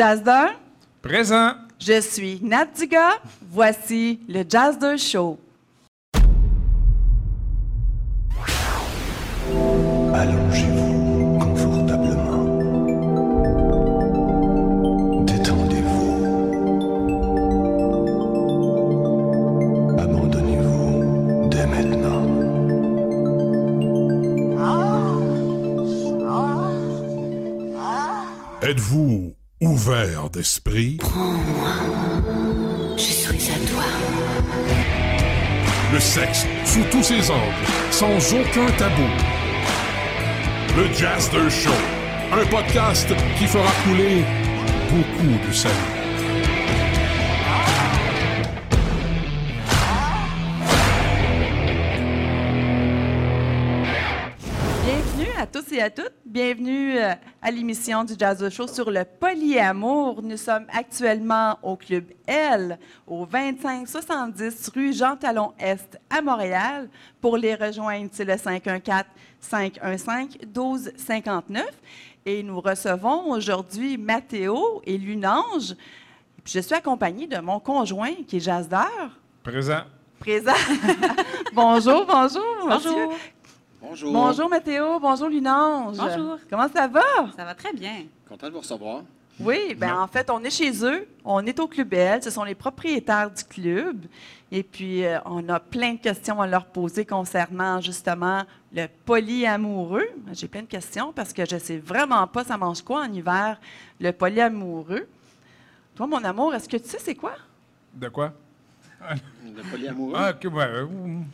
Jazz d'un, Présent. je suis Nat Dugas. Voici le Jazz 2 Show. Allongez-vous confortablement. Détendez-vous. Abandonnez-vous dès maintenant. Êtes-vous ouvert d'esprit? Je suis à toi. Le sexe sous tous ses angles, sans aucun tabou. Le Jazzer Show, un podcast qui fera couler beaucoup de salive. Et à toutes. Bienvenue euh, à l'émission du Jazz Show sur le polyamour. Nous sommes actuellement au Club L, au 2570 rue Jean Talon Est à Montréal. Pour les rejoindre, c'est le 514-515-1259. Et nous recevons aujourd'hui Mathéo et Lunange. Je suis accompagnée de mon conjoint qui est jazzeur. Présent. Présent. bonjour, bonjour. Bonjour. monsieur. Bonjour. Bonjour Mathéo, bonjour Lunange. Bonjour. Comment ça va? Ça va très bien. Content de vous recevoir. Oui, ben en fait, on est chez eux, on est au Club L, ce sont les propriétaires du club. Et puis, euh, on a plein de questions à leur poser concernant justement le polyamoureux. J'ai plein de questions parce que je sais vraiment pas ça mange quoi en hiver, le polyamoureux. Toi, mon amour, est-ce que tu sais c'est quoi? De quoi? Le polyamoureux. Ah, OK, ouais, euh, ouh.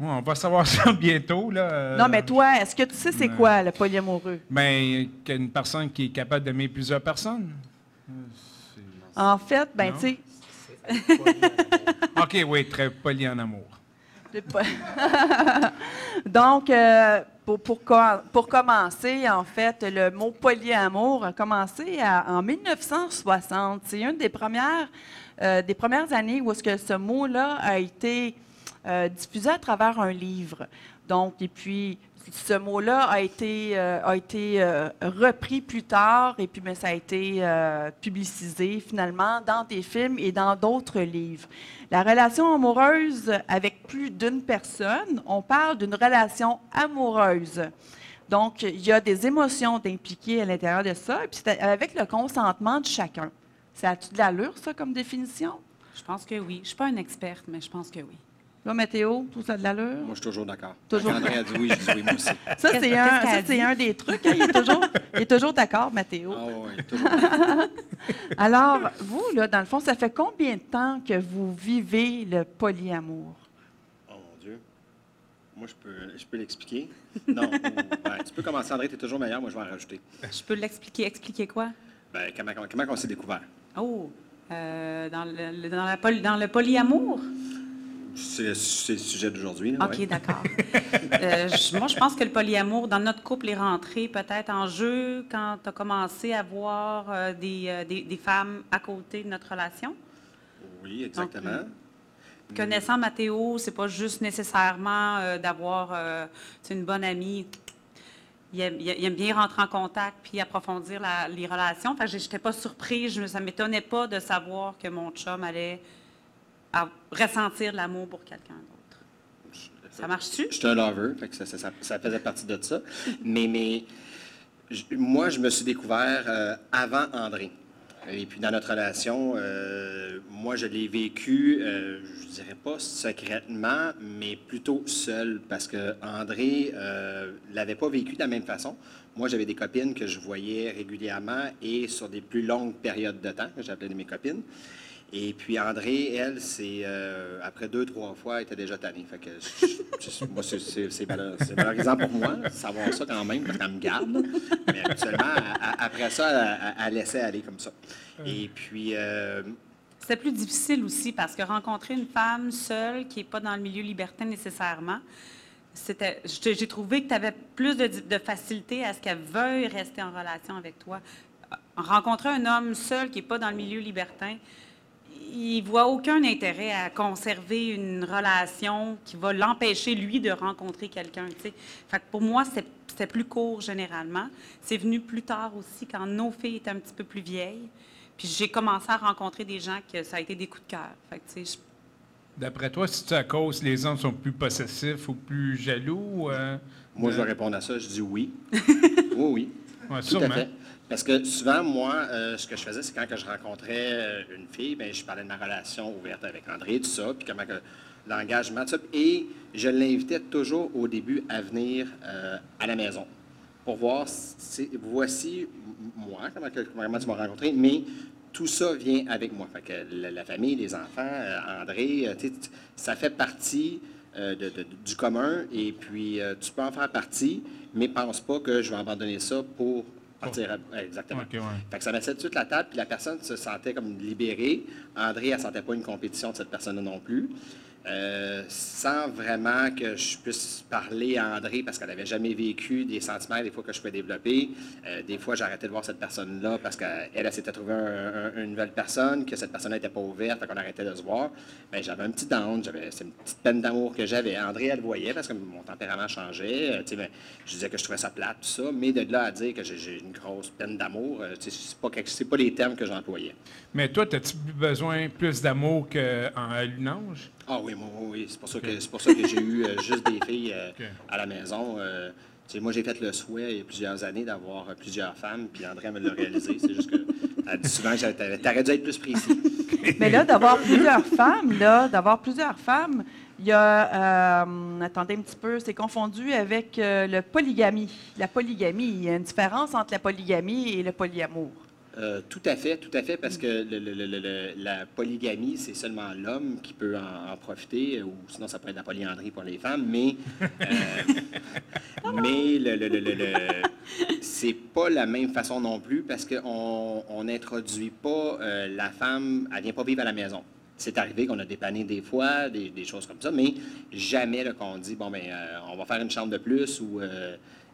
Ouais, on va savoir ça bientôt, là. euh, Non, mais toi, est-ce que tu sais c'est quoi le polyamoureux? Ben, qu'une personne qui est capable d'aimer plusieurs personnes. En fait, ben tu sais, OK, oui, très poli en amour. Donc, euh, pour, pour, co- pour commencer, en fait, le mot polyamour a commencé à- en 1960. C'est une des premières, euh, des premières années où est-ce que ce mot-là a été euh, diffusé à travers un livre. Donc, et puis, ce mot-là a été, euh, a été euh, repris plus tard et puis mais ça a été euh, publicisé finalement dans des films et dans d'autres livres. La relation amoureuse avec plus d'une personne, on parle d'une relation amoureuse. Donc, il y a des émotions impliquées à l'intérieur de ça, et puis c'est avec le consentement de chacun. Ça a-tu de l'allure, ça, comme définition? Je pense que oui. Je ne suis pas une experte, mais je pense que oui. Là, Mathéo, tout ça a de l'allure? Moi, je suis toujours d'accord. Toujours. Quand André a dit oui, je dis oui, moi aussi. Ça, c'est un, ça, c'est un des trucs. hein, il, est toujours, il est toujours d'accord, Mathéo. Ah oui, toujours. Alors, vous, là, dans le fond, ça fait combien de temps que vous vivez le polyamour? Oh mon Dieu. Moi, je peux, je peux l'expliquer. Non. ou- ben, tu peux commencer, André, tu es toujours meilleur. Moi, je vais en rajouter. Je peux l'expliquer. Expliquer quoi? Ben, comment, comment, comment on s'est découvert? Oh, euh, dans, le, le- dans, la poly- dans le polyamour? C'est c'est le sujet d'aujourd'hui. OK, ouais. d'accord. Euh, je- moi, je pense que le polyamour, dans notre couple, est rentré peut-être en jeu quand tu as commencé à voir euh, des, euh, des- des femmes à côté de notre relation. Oui, exactement. Connaissant Mathéo, c'est pas juste nécessairement d'avoir une bonne amie. Il aime, il aime bien rentrer en contact puis approfondir la- les relations. Fait que j'étais pas surprise, je ça m'étonnait pas de savoir que mon chum allait à- ressentir l'amour pour quelqu'un d'autre. Ça marche-tu? Je suis un lover, ça, faisait partie de ça. Mais, moi, je me suis découvert euh, avant André. Et puis, dans notre relation, euh, moi, je l'ai vécu, euh, je dirais pas secrètement, mais plutôt seul, parce que André euh, l'avait pas vécu de la même façon. Moi, j'avais des copines que je voyais régulièrement et sur des plus longues périodes de temps, que j'appelais mes copines. Et puis André, elle, c'est euh, après deux, trois fois, elle était déjà tannée. Fait que je- je- moi, c'est- c'est c'est valeur- c'est valorisant pour moi, savoir ça quand même, parce qu'elle me garde. Mais habituellement, à- à- après ça, elle, laissait aller comme ça. Et puis, euh, C'était plus difficile aussi parce que rencontrer une femme seule qui n'est pas dans le milieu libertin nécessairement, c'était, j'ai j'ai trouvé que tu avais plus de, de facilité à ce qu'elle veuille rester en relation avec toi. Rencontrer un homme seul qui n'est pas dans le milieu libertin, il voit aucun intérêt à conserver une relation qui va l'empêcher, lui, de rencontrer quelqu'un. tu sais. Fait que pour moi, c'est- c'était plus court généralement. C'est venu plus tard aussi, quand nos filles étaient un petit peu plus vieilles. Puis j'ai commencé à rencontrer des gens que ça a été des coups de cœur. Fait que, tu sais, je- D'après toi, si tu à cause les hommes sont plus possessifs ou plus jaloux? euh, Moi, je vais répondre à ça, je dis oui. oui, oui. Ouais, Tout sûrement. à fait. Parce que souvent, moi, euh, ce que je faisais, c'est quand que je rencontrais euh, une fille, ben, je parlais de ma relation ouverte avec André, tout ça, puis comment que l'engagement, tout ça. Et je l'invitais toujours au début à venir euh, à la maison pour voir, si- voici moi, comment, comment tu m'as rencontré, mais tout ça vient avec moi. Que la, famille, les enfants, André, ça fait partie du commun et puis tu peux en faire partie, mais pense pas que je vais abandonner ça pour partir. à- ouais, exactement. Ouais. Fait que ça mettait tout de suite la table, puis la personne se sentait comme libérée. André, elle ne sentait pas une compétition de cette personne-là non plus. Euh, sans vraiment que je puisse parler à André parce qu'elle n'avait jamais vécu des sentiments des fois que je peux développer. Euh, des fois, j'arrêtais de voir cette personne-là parce qu'elle elle, s'était trouvée un- un- une nouvelle personne, que cette personne n'était pas ouverte, qu'on arrêtait de se voir. Ben, j'avais un petit down, j'avais, c'est une petite peine d'amour que j'avais. André, elle le voyait parce que mon tempérament changeait. Euh, ben, je disais que je trouvais ça plate, tout ça, mais de là à dire que j'ai, une grosse peine d'amour, c'est pas, c'est pas les termes que j'employais. Mais toi, as-tu besoin plus d'amour qu'en lunange? Ah oui, moi, oui. C'est pour ça que, c'est pour ça que j'ai eu euh, juste des filles euh, à la maison. Euh, tu sais, moi, j'ai fait le souhait il y a plusieurs années d'avoir plusieurs femmes, puis André me l'a réalisé. C'est juste que elle dit souvent que t'aurais dû être plus précis. Mais là, d'avoir plusieurs femmes, là, d'avoir plusieurs femmes, il y a, euh, attendez un petit peu, c'est confondu avec euh, le polygamie. La polygamie, il y a une différence entre la polygamie et le polyamour. Euh, tout à fait, tout à fait, parce que le- le- le- le- le- la polygamie, c'est seulement l'homme qui peut en, en profiter, euh, ou sinon ça peut être la polyandrie pour les femmes, mais, euh, mais c'est pas la même façon non plus, parce qu'on on n'introduit pas euh, la femme, elle vient pas vivre à la maison. C'est arrivé qu'on a dépanné des fois, des, des choses comme ça, mais jamais qu'on dit, bon, ben, on va faire une chambre de plus, ou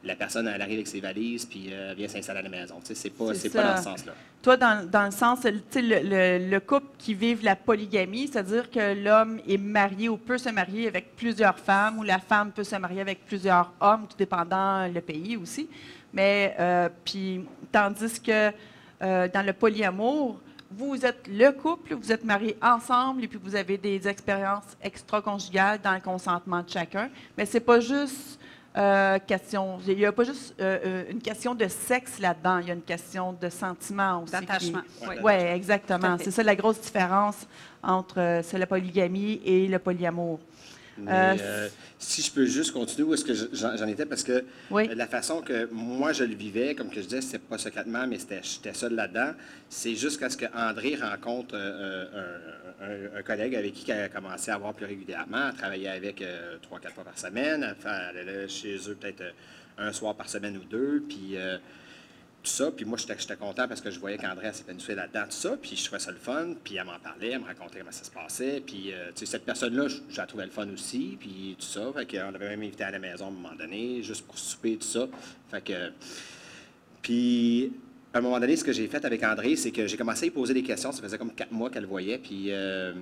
la personne, elle arrive avec ses valises, puis euh, vient s'installer à la maison. C'est pas, C'est pas dans ce sens-là. Toi, dans, dans le sens, le, le- le couple qui vive la polygamie, c'est-à-dire que l'homme est marié ou peut se marier avec plusieurs femmes, ou la femme peut se marier avec plusieurs hommes, tout dépendant le pays aussi. Mais, euh, puis, tandis que euh, dans le polyamour, vous êtes le couple, vous êtes mariés ensemble et puis vous avez des expériences extra-conjugales dans le consentement de chacun. Mais c'est pas juste euh, question, il n'y a pas juste euh, euh, une question de sexe là-dedans, il y a une question de sentiment aussi. D'attachement. Ouais. oui. Tout exactement. C'est ça la grosse différence entre euh, la polygamie et le polyamour. Mais, Euh, euh, si je peux juste continuer où est-ce que j'en étais, parce que Oui. euh, la façon que moi je le vivais, comme que je disais, c'était pas secrètement, mais j'étais seul là-dedans, c'est jusqu'à ce que André rencontre euh, un, un- un collègue avec qui il a commencé à voir plus régulièrement, à travailler avec trois, quatre fois par semaine, à allait chez eux peut-être un soir par semaine ou deux, puis ça. Puis moi, j'étais content parce que je voyais qu'André s'épanouissait là-dedans, tout ça. Puis je trouvais ça le fun. Puis elle m'en parlait, elle me racontait comment ça se passait. Puis, euh, cette personne-là, je, la trouvais le fun aussi. Puis tout ça. Fait qu'on avait même invité à la maison à un moment donné, juste pour souper, tout ça. Fait que. Puis, à un moment donné, ce que j'ai fait avec André, c'est que j'ai commencé à lui poser des questions. Ça faisait comme quatre mois qu'elle le voyait. Puis, euh,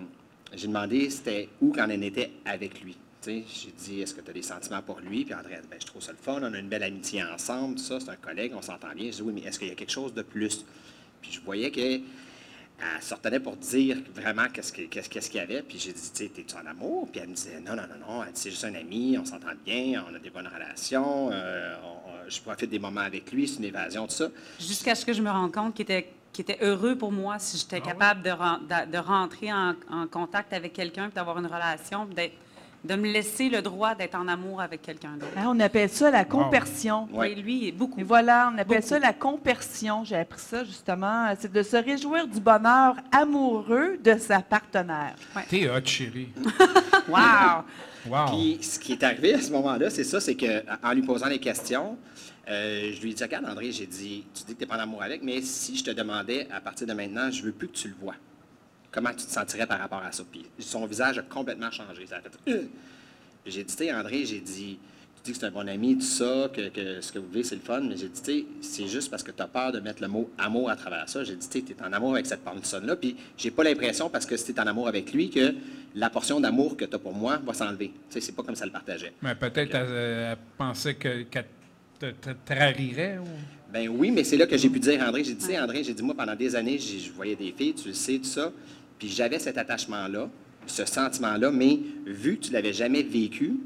j'ai demandé c'était où quand elle était avec lui. J'ai dit, est-ce que tu as des sentiments pour lui? Puis André a dit, ben, je trouve ça le fun, on a une belle amitié ensemble, tout ça, c'est un collègue, on s'entend bien. Je dis, oui, mais est-ce qu'il y a quelque chose de plus? Puis je voyais qu'elle elle retenait pour dire vraiment qu'est-ce que- qu'est-ce qu'est-ce qu'il y avait. Puis j'ai dit, tu sais, t'es-tu en amour? Puis elle me disait, non, non, non, non, elle dit, c'est juste un ami, on s'entend bien, on a des bonnes relations, euh, on- je profite des moments avec lui, c'est une évasion, tout ça. Jusqu'à ce que je me rende compte qu'il était, qu'il était heureux pour moi si j'étais capable de, ren- de- de rentrer en, en contact avec quelqu'un, puis d'avoir une relation, puis d'être- de me laisser le droit d'être en amour avec quelqu'un d'autre. Hein, on appelle ça la compersion. Oui, lui, beaucoup. Et voilà, on appelle Beaucoup. ça la compersion. J'ai appris ça justement. C'est de se réjouir du bonheur amoureux de sa partenaire. T'es hot, chérie. Wow! Wow. Puis ce qui est arrivé à ce moment-là, c'est ça, c'est qu'en lui posant les questions, euh, je lui ai dit, regarde André, j'ai dit, tu dis que tu n'es pas en amour avec, mais si je te demandais à partir de maintenant, je veux plus que tu le vois, comment tu te sentirais par rapport à ça? Puis son visage a complètement changé. Ça a fait, Euh. J'ai dit, tu André, j'ai dit, dis que c'est un bon ami, tout ça, que, que ce que vous vivez, c'est le fun. Mais j'ai dit, tu c'est juste parce que tu as peur de mettre le mot amour à travers ça. J'ai dit, tu es en amour avec cette personne-là. Puis j'ai pas l'impression, parce que si tu es en amour avec lui, que la portion d'amour que tu as pour moi va s'enlever. Tu sais, c'est pas comme ça le partageait. Mais peut-être elle, elle pensait que- qu'elle te, trahirait. Ou... Ben oui, mais c'est là que j'ai pu dire André. J'ai dit, Tu André, j'ai dit, moi, pendant des années, je voyais des filles, tu le sais, tout ça. Puis j'avais cet attachement-là, ce sentiment-là, mais vu que tu l'avais jamais vécu,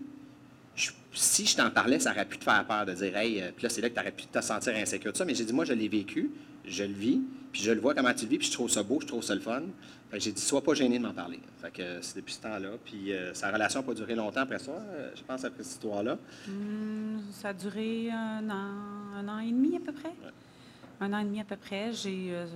je- si je t'en parlais, ça aurait pu te faire peur de dire, hey, euh, puis là, c'est là que tu aurais pu te sentir insécure, tout ça. Mais j'ai dit, moi, je l'ai vécu, je le vis, puis je le vois comment tu le vis, puis je trouve ça beau, je trouve ça le fun. Fait que j'ai dit, sois pas gêné de m'en parler. Fait que euh, c'est depuis ce temps-là. Puis euh, sa relation n'a pas duré longtemps après ça, je pense, après cette histoire-là. Ça a duré un an, un an et demi à peu près. Un an et demi à peu près. Euh,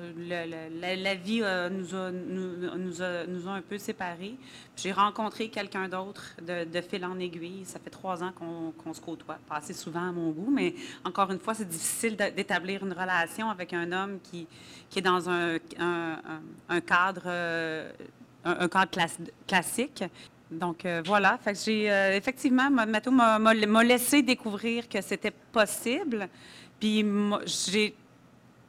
la, vie euh, nous, a, nous, nous a, nous a un peu séparés. J'ai rencontré quelqu'un d'autre de, fil en aiguille. Ça fait trois ans qu'on, qu'on se côtoie, pas assez souvent à mon goût, mais encore une fois, c'est difficile d'établir une relation avec un homme qui, qui est dans un, un- cadre, euh, un, cadre class- classique. Donc euh, voilà, fait que euh, effectivement, ma- Mathieu m'a, laissé découvrir que c'était possible. Puis j'ai,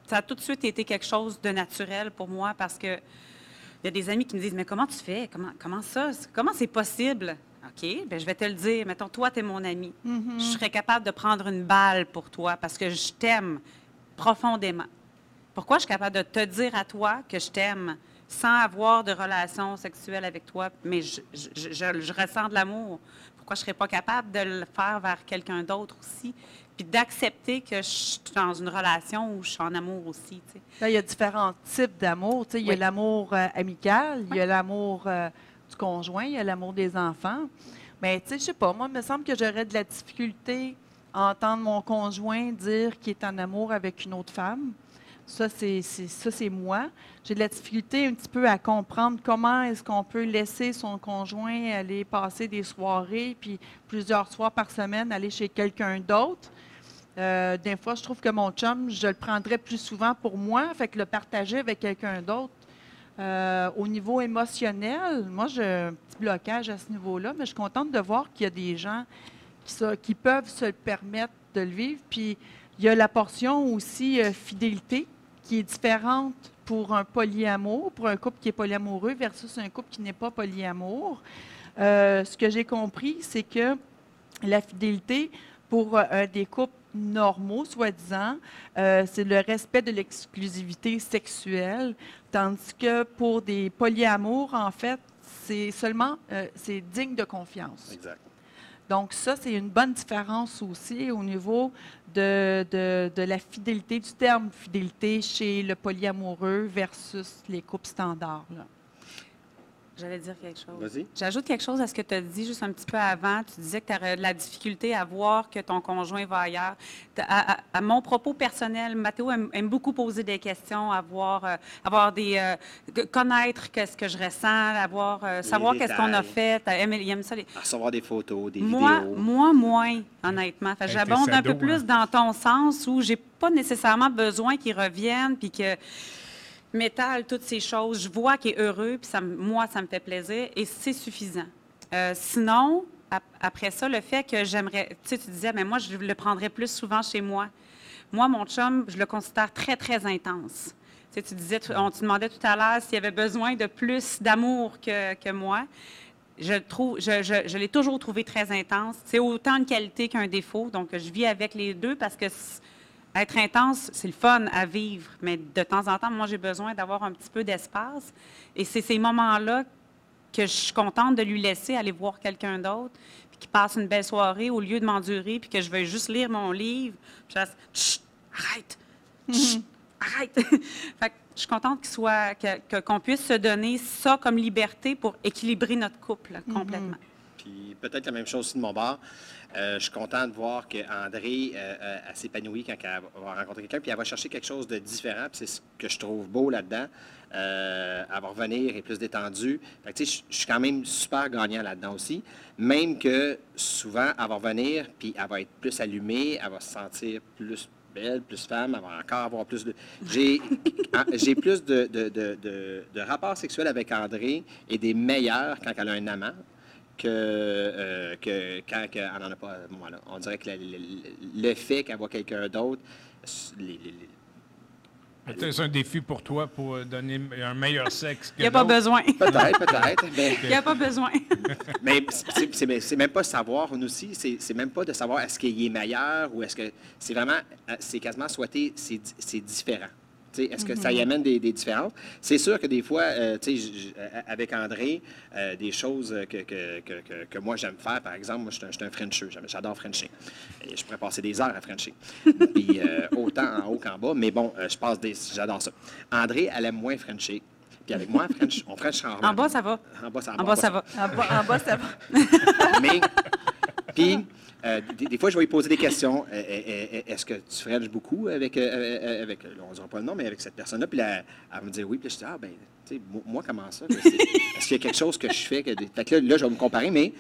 ça a tout de suite été quelque chose de naturel pour moi parce que il y a des amis qui me disent mais comment tu fais, comment, comment ça, comment c'est possible Ok, ben je vais te le dire. Mettons, toi, tu es mon ami. Je serais capable de prendre une balle pour toi parce que je t'aime profondément. Pourquoi je suis capable de te dire à toi que je t'aime sans avoir de relation sexuelle avec toi, mais je, je- je- je- je ressens de l'amour? Pourquoi je ne serais pas capable de le faire vers quelqu'un d'autre aussi? Puis d'accepter que je suis dans une relation où je suis en amour aussi. tu sais. Là, il y a différents types d'amour. Tu sais, Il y a l'amour euh, amical, il y a l'amour euh, du conjoint, il y a l'amour des enfants. Mais tu sais, je sais pas, moi, il me semble que j'aurais de la difficulté à entendre mon conjoint dire qu'il est en amour avec une autre femme. Ça, c'est c'est- ça, c'est moi. J'ai de la difficulté un petit peu à comprendre comment est-ce qu'on peut laisser son conjoint aller passer des soirées, puis plusieurs soirs par semaine, aller chez quelqu'un d'autre. Euh, des fois, je trouve que mon chum, je le prendrais plus souvent pour moi, fait que le partager avec quelqu'un d'autre. Euh, au niveau émotionnel, moi, j'ai un petit blocage à ce niveau-là, mais je suis contente de voir qu'il y a des gens qui, peuvent se le permettre de le vivre. Puis, il y a la portion aussi euh, fidélité qui est différente pour un polyamour, pour un couple qui est polyamoureux versus un couple qui n'est pas polyamour. Euh, ce que j'ai compris, c'est que la fidélité pour euh, des couples normaux, soi-disant, euh, c'est le respect de l'exclusivité sexuelle, tandis que pour des polyamours, en fait, c'est seulement, euh, c'est digne de confiance. Exact. Donc ça, c'est une bonne différence aussi au niveau de, de, de la fidélité, du terme fidélité chez le polyamoureux versus les couples standards. là. J'allais dire quelque chose. Vas-y. J'ajoute quelque chose à ce que tu as dit juste un petit peu avant. Tu disais que tu aurais de la difficulté à voir que ton conjoint va ailleurs. À, à- à mon propos personnel, Mathéo aime, aime beaucoup poser des questions, avoir, euh, avoir des, euh, connaître qu'est-ce que je ressens, avoir, euh, savoir qu'est-ce qu'on a fait. Aime, il aime ça. les- À recevoir des photos, des Moi, vidéos. moi, moins, honnêtement. Fait J'abonde un peu plus hein. dans ton sens où j'ai pas nécessairement besoin qu'il revienne puis que m'étale toutes ces choses. Je vois qu'il est heureux puis moi, ça me fait plaisir et c'est suffisant. Euh, sinon, ap- après ça, le fait que j'aimerais, tu sais, tu disais, mais moi, je le prendrais plus souvent chez moi. Moi, mon chum, je le considère très, très intense. Tu tu disais, on te demandait tout à l'heure s'il avait besoin de plus d'amour que, que moi. Je, trouve, je, je- je l'ai toujours trouvé très intense. C'est autant une qualité qu'un défaut. Donc, je vis avec les deux parce que être intense, c'est le fun à vivre. Mais de temps en temps, moi, j'ai besoin d'avoir un petit peu d'espace. Et c'est ces moments-là que je suis contente de lui laisser aller voir quelqu'un d'autre, puis qu'il passe une belle soirée au lieu de m'endurer, puis que je vais juste lire mon livre. Puis je reste, Chut, arrête, Chut, arrête. fait que je suis contente qu'il soit, qu'on puisse se donner ça comme liberté pour équilibrer notre couple complètement. Puis peut-être la même chose aussi de mon bord. Euh, je suis content de voir qu'André euh, euh, s'épanouit quand elle va rencontrer quelqu'un, puis elle va chercher quelque chose de différent. Puis c'est ce que je trouve beau là-dedans. Euh, elle va revenir et plus détendue. Fait que, je je suis quand même super gagnant là-dedans aussi. Même que souvent, elle va revenir, puis elle va être plus allumée, elle va se sentir plus belle, plus femme, elle va encore avoir plus de... J'ai j'ai plus de, de, de, de- de rapports sexuels avec André et des meilleurs quand elle a un amant que, euh, que quand on n'en a pas à ce moment-là. On dirait que le, le- le fait qu'elle voit quelqu'un d'autre, les- les- les- C'est un défi pour toi pour euh, donner un meilleur sexe que Il n'y a pas besoin. peut-être, peut-être, mais, Il n'y a pas besoin. mais c'est- même pas savoir, nous aussi, c'est même pas de savoir est-ce qu'il est meilleur ou est-ce que c'est vraiment, euh, c'est quasiment souhaiter, c'est différent. Est-ce que ça y amène des, des différences? C'est sûr que des fois, euh, j- j- avec André, euh, des choses que, que, que, que- que moi j'aime faire, par exemple, moi je suis un, je suis un j'adore Frencher. Et je pourrais passer des heures à Frencher. Puis euh, autant en haut qu'en bas, mais bon, euh, je passe des. J'adore ça. André, elle aime moins Frencher. Puis avec moi, French, on French en En bas, ça va. En bas, ça, En bas, ça va. En bas, en bas, ça va. mais, puis, euh, des, fois, je vais lui poser des questions. Euh, euh, Est-ce que tu frenches beaucoup avec, avec on ne dira pas le nom, mais avec cette personne-là? Puis elle va me dire oui. Puis je dis, ah, ben, tu sais, moi, comment ça? Est-ce qu'il y a quelque chose que je fais? Que que là, là, je vais me comparer, mais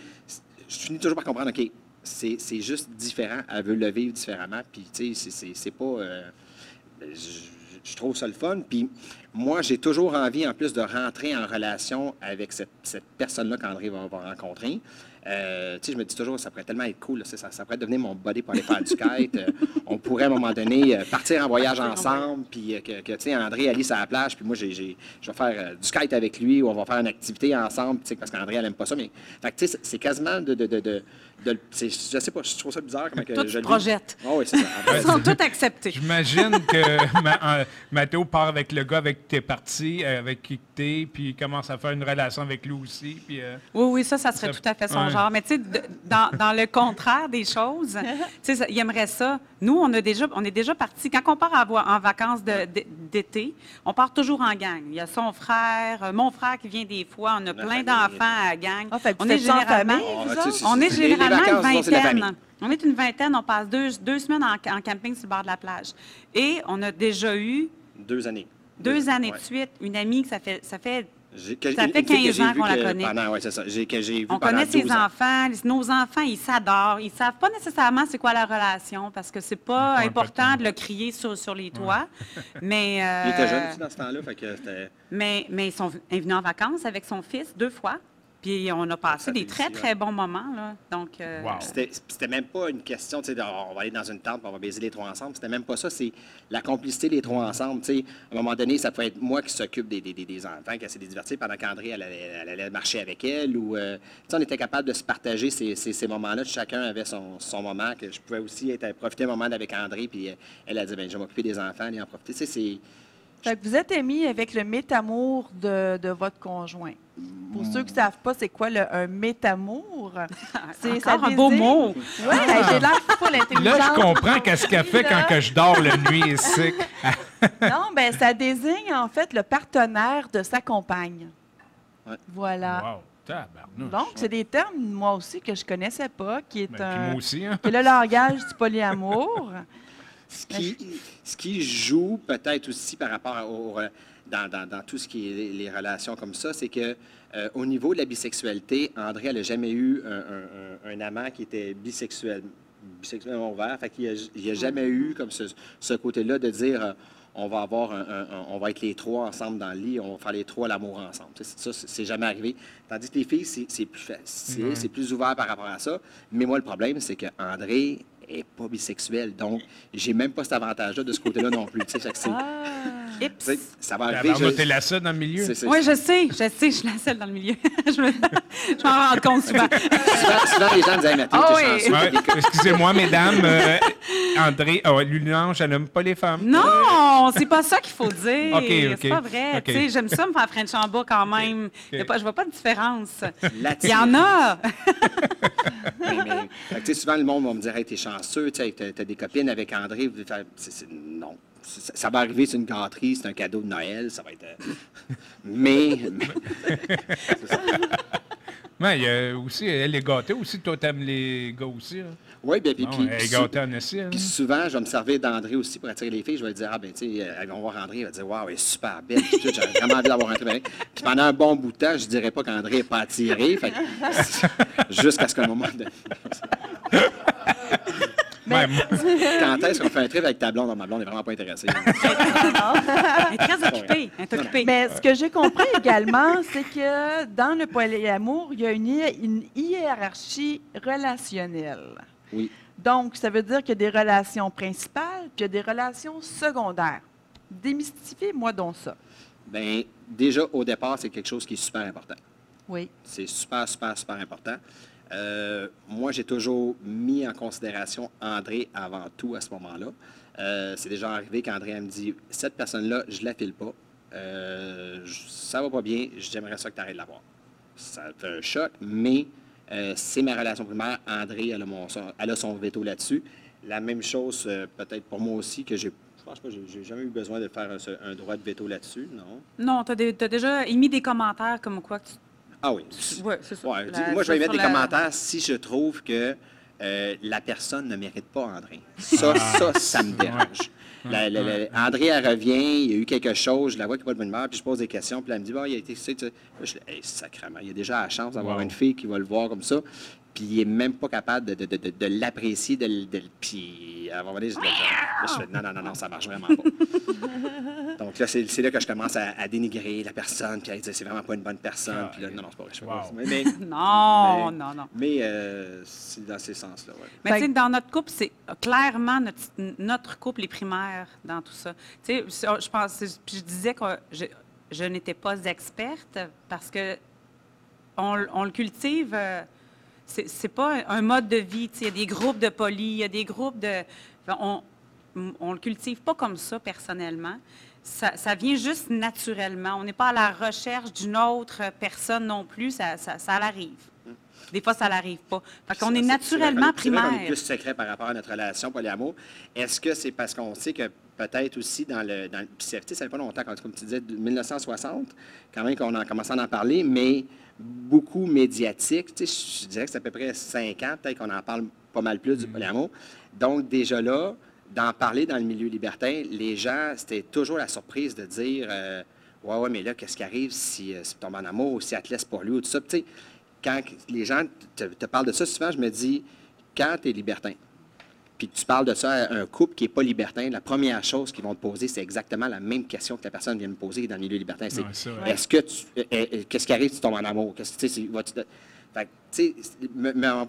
je finis toujours par comprendre, OK, c'est juste différent. Elle veut le vivre différemment. Puis, tu sais, c'est- pas. je, je trouve ça le fun. Puis moi, j'ai toujours envie, en plus, de rentrer en relation avec cette, cette personne-là qu'André va, va rencontrer. Euh, tu sais, je me dis toujours, ça pourrait tellement être cool. là, ça, pourrait devenir mon body pour aller faire du kite. Euh, on pourrait, à un moment donné, euh, partir en voyage ensemble. Puis que, que, tu sais, André allait sur la plage. Puis moi, je vais faire du kite avec lui ou on va faire une activité ensemble. Parce qu'André, elle n'aime pas ça. Mais tu sais, c'est- c'est quasiment de. de, de, de, de- je sais pas, je trouve ça bizarre. Comment que je le vis. projettes. Ah oui, c'est ça. Ils sont tous acceptés. J'imagine que Ma- euh, Mathéo part avec le gars avec qui t'es parti, euh, avec qui t'es, puis il commence à faire une relation avec lui aussi. Puis, euh, Oui, oui, ça, ça serait Ça- tout à fait son ouais. genre. Mais tu sais, dans, dans le contraire des choses, tu sais, ça- il aimerait ça. Nous, on, a déjà, on est déjà partis. Quand on part en, vacances d'été, on part toujours en gang. Il y a son frère, euh, mon frère qui vient des fois. On a plein d'enfants à gang. Ah, on est généralement, Ah, on est généralement vacances, une vingtaine. On est une vingtaine. On passe deux, deux semaines en, en camping sur le bord de la plage. Et on a déjà eu Deux années. deux années Ouais. de suite une amie que ça fait, ça fait que- Ça fait une fille que 15 j'ai ans qu'on la connaît. Pendant, ouais, c'est ça. J'ai, que j'ai vu On connaît ses 12 ans. enfants. Les- Nos enfants, ils s'adorent. Ils savent pas nécessairement c'est quoi la relation parce que c'est pas Pas important de le crier sur, sur les toits. Mais, euh, Il était jeune aussi dans ce temps-là, fait que c'était... mais, mais ils sont venus en vacances avec son fils deux fois. Puis on a passé Ça des très, très bons moments. Là. Donc, euh, Wow. C'était, c'était même pas une question, tu sais, de, on va aller dans une tente, puis on va baiser les trois ensemble. C'était même pas ça. C'est la complicité les trois ensemble. Tu sais, à un moment donné, ça peut être moi qui s'occupe des, des, des- des enfants, qui essaie de les divertir, pendant qu'André, elle, allait- elle allait marcher avec elle. Ou, euh, tu sais, on était capable de se partager ces, ces, ces moments-là. Chacun avait son, son moment, que je pouvais aussi être, profiter un moment avec André, puis euh, elle a dit, ben, je vais m'occuper des enfants, aller en profiter. Tu sais, c'est... Fait que vous êtes émis avec le métamour de, de votre conjoint. Pour ceux qui ne savent pas, c'est quoi le, un métamour? C'est encore un beau mot. Oui, j'ai l'air full intelligente. Là, je comprends qu'est-ce qu'elle fait quand que je dors la nuit ici. Non, ben ça désigne en fait le partenaire de sa compagne. Ouais. Voilà. Wow, tabarnouche. Donc, c'est des termes, moi aussi, que je connaissais pas, qui est Ben, un... moi aussi, hein? qui est le langage du polyamour. Ce qui, ce qui joue peut-être aussi par rapport au, dans, dans- dans tout ce qui est les, relations comme ça, c'est que euh, au niveau de la bisexualité, André, elle n'a jamais eu un, un- un- un amant qui était bisexuel, bisexuellement ouvert. Fait qu'il n'y a, jamais eu comme ce, ce côté-là de dire euh, on va avoir un- un- un- on va être les trois ensemble dans le lit, on va faire les trois l'amour ensemble. Ça, c'est- jamais arrivé. Tandis que les filles, c'est plus facile, c'est plus ouvert par rapport à ça. Mais moi, le problème, c'est que André est pas bisexuel. Donc, j'ai même pas cet avantage-là de ce côté-là non plus. Tu ça va arriver. Je- t'es la seule dans le milieu. c'est- c'est- Oui, je sais, je sais, je suis la seule dans le milieu. je me- je m'en rends compte souvent. souvent, souvent, les gens disent hey, Mathieu, Ah t'es oui. chanceux. Ouais, excusez-moi, mesdames. euh, André, oh, Lulange, elle n'aime pas les femmes. Non, c'est pas ça qu'il faut dire. C'est pas vrai. OK. Tu sais, J'aime ça me faire French en bas quand même. Pas, je vois pas de différence. Il y en a. Mais, mais, souvent, le monde va me dire hey, t'es chanceux, tu as, des copines avec André. C'est- non. Ça, ça va arriver, c'est une gâterie, c'est un cadeau de Noël, ça va être. euh, mais. Ouais, il y a aussi, elle est gâtée aussi. Toi, t'aimes les gars aussi. Hein? Oui, bien, puis, elle est gâtée en essai. hein? Puis souvent, je vais me servir d'André aussi pour attirer les filles. Je vais dire, ah ben, tu sais, euh, elles vont voir André, elle va dire, waouh, elle est super belle. J'ai vraiment envie d'avoir un truc avec. Puis pendant un bon bout de temps, je dirais pas qu'André n'est pas attiré. Jusqu'à ce qu'à un moment donné. Ouais, moi- Quand est-ce qu'on fait un trip avec ta blonde? Non, ma blonde n'est vraiment pas intéressée. Elle est très occupée. Elle est occupée. Mais ce que j'ai compris également, c'est que dans le polyamour, il y a une, hi- une hiérarchie relationnelle. Oui. Donc, ça veut dire qu'il y a des relations principales, puis il y a des relations secondaires. Démystifiez-moi donc ça. Bien, déjà, au départ, c'est quelque chose qui est super important. Oui. C'est super, super, super important. Euh, moi, j'ai toujours mis en considération André avant tout à ce moment-là. Euh, c'est déjà arrivé qu'André me dit Cette personne-là, je la file pas. Euh, ça va pas bien, j'aimerais ça que tu arrêtes de la voir. Ça fait un choc, mais euh, c'est ma relation primaire. André, elle a, mon, son- veto là-dessus. La même chose, peut-être pour moi aussi, que j'ai. Je pense pas, j'ai jamais eu besoin de faire un, un droit de veto là-dessus, non? Non, tu as, déjà émis des commentaires comme quoi que tu. Ah oui. Ouais, c'est ça. Ouais, La- dis- moi, je vais mettre des la- commentaires si je trouve que euh, la personne ne mérite pas André. Ça, ça, ça me dérange. La- la- la- André, elle revient, il y a eu quelque chose, je la vois qui n'est pas de bonne humeur, puis je pose des questions, puis elle me dit, bah, il a été, tu sais, tu sais. Là, je dis, hey, sacrément, il y a déjà la chance d'avoir Wow. une fille qui va le voir comme ça, puis il n'est même pas capable de, de- de- de- de l'apprécier, de, de, le- puis à un moment donné, je, fais, non, non, non, non, ça marche vraiment pas. Donc là, c'est c'est là que je commence à, à dénigrer la personne, puis à dire, c'est vraiment pas une bonne personne, puis là, non, non, c'est pas vrai, je pas. Mais, mais- Non, mais- non, non. mais euh, c'est dans ces sens-là, ouais. Mais tu sais, dans notre couple, c'est clairement notre, notre couple est primaire dans tout ça. Tu sais, je pense, puis je disais que je, je n'étais pas experte parce que on le cultive. euh, c'est pas un mode de vie. Il y a des groupes de polis, il y a des groupes de. On, on le cultive pas comme ça personnellement. Ça, ça vient juste naturellement. On n'est pas à la recherche d'une autre personne non plus. Ça, ça, ça l'arrive. Des fois, ça n'arrive pas. Fait qu'on est naturellement est primaire. plus secret par rapport à notre relation polyamour. Est-ce que c'est parce qu'on sait que peut-être aussi dans le, dans puis sais, ça fait pas longtemps, comme tu disais, de 1960, quand même qu'on a commencé à en parler, mais beaucoup médiatique. Tu sais, je dirais que c'est à peu près cinq ans, peut-être qu'on en parle pas mal plus du polyamour. Donc, déjà là, d'en parler dans le milieu libertin, les gens, c'était toujours la surprise de dire euh, Ouais, ouais, mais là, qu'est-ce qui arrive si, euh, si tu tombes en amour ou si elle te laisse pour lui ou tout ça? Tu sais, quand les gens te, te parlent de ça, souvent, je me dis Quand tu es libertin, puis que tu parles de ça à un couple qui n'est pas libertin, la première chose qu'ils vont te poser, c'est exactement la même question que la personne vient me poser dans le milieu libertin. C'est Ouais, est-ce que tu. euh, euh, Qu'est-ce qui arrive si tu tombes en amour? Qu'est-ce que tu Fait tu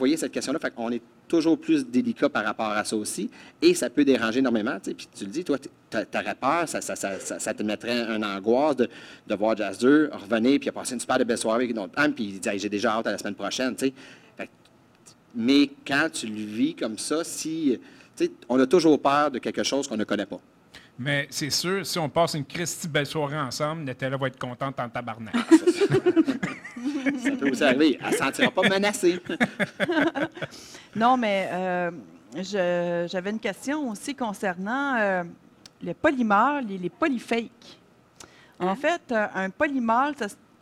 sais, cette question-là, fait qu'on est toujours plus délicat par rapport à ça aussi, et ça peut déranger énormément, tu sais, puis tu le dis, toi, tu aurais peur, ça, ça, ça, te mettrait un angoisse de, de voir Jazz 2 revenir, puis passé une super de belle soirée avec une autre puis il dit, Hey, j'ai déjà hâte à la semaine prochaine, tu sais. Mais quand tu le vis comme ça, si. on a toujours peur de quelque chose qu'on ne connaît pas. Mais c'est sûr, si on passe une Christie belle soirée ensemble, Nathalie va être contente en tabarnak. Ça peut vous arriver. Elle ne se sentira pas menacée. Non, mais euh, je- j'avais une question aussi concernant euh, les polymères, les, les polyfakes. En fait, euh, un polymère,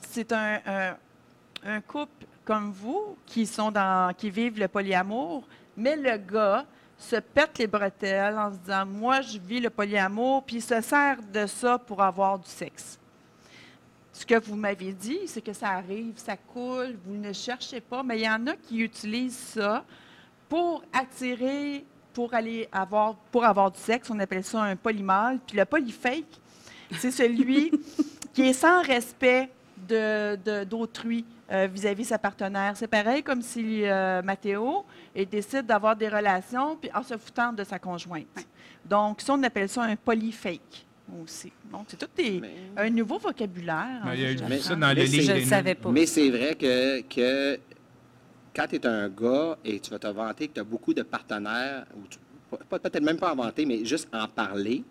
c'est un, un- un couple comme vous qui sont dans, qui vivent le polyamour, mais le gars se pète les bretelles en se disant moi je vis le polyamour, puis il se sert de ça pour avoir du sexe. Ce que vous m'avez dit, c'est que ça arrive, ça coule, vous ne cherchez pas, mais il y en a qui utilisent ça pour attirer, pour aller avoir, pour avoir du sexe. On appelle ça un polymale. Puis le polyfake, c'est celui qui est sans respect de- de- euh, vis-à-vis sa partenaire. C'est pareil comme si euh, Mathéo décide d'avoir des relations puis en se foutant de sa conjointe. Donc, ça, on appelle ça un polyfake aussi. Donc, c'est tout des- Mais- un nouveau vocabulaire. Mais il y a fait, eu j'apprends. ça dans le Mais livre. Je ne le savais pas. Mais c'est vrai que, que quand tu es un gars et tu vas te vanter que tu as beaucoup de partenaires, ou peut-être même pas en vanter, mais juste en parler,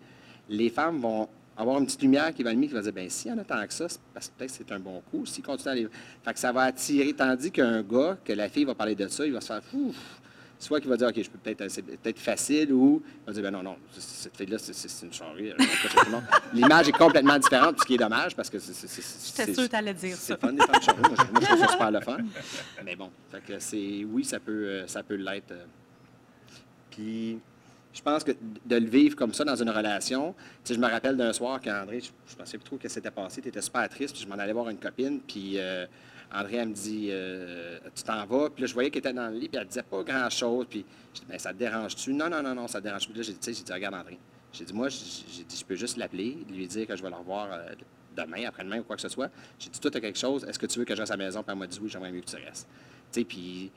les femmes vont avoir une petite lumière qui va allumer, qui va dire, ben si y en a tant que ça, c'est parce que peut-être c'est un bon coup. S'il continue à aller... Fait que ça va attirer, tandis qu'un gars, que la fille va parler de ça, il va se faire, Ouf! soit qu'il va dire, OK, je peux peut-être, c'est peut-être facile, ou il va dire, ben non, non, cette fille-là, c'est- une charrue. L'image est complètement différente, ce qui est dommage, parce que c'est... c'est- c'est- J'étais c'est- sûre que tu allais dire c'est fun, des femmes charrues. Moi, je, moi, je trouve ça super le fun. Mais bon, fait que c'est, oui, ça peut, euh, ça peut l'être. Puis, je pense que de le vivre comme ça dans une relation, tu sais, je me rappelle d'un soir qu'André, je, je pensais plus trop que c'était passé, tu étais super triste, puis je m'en allais voir une copine, puis euh, André, elle me dit, euh, tu t'en vas, puis là, je voyais qu'elle était dans le lit, puis elle disait pas grand-chose, puis je dis, ben, ça te dérange-tu? Non, non, non, non, ça te dérange plus. Là, j'ai dit, j'ai dit, regarde, André, J'ai dit, moi, j'ai dit, je peux juste l'appeler, lui dire que je vais le revoir euh, demain, après-demain ou quoi que ce soit. J'ai dit, toi, tu as quelque chose, est-ce que tu veux que je reste à la maison? Puis elle m'a dit, oui, j'aimerais mieux que tu restes. Tu sais, puis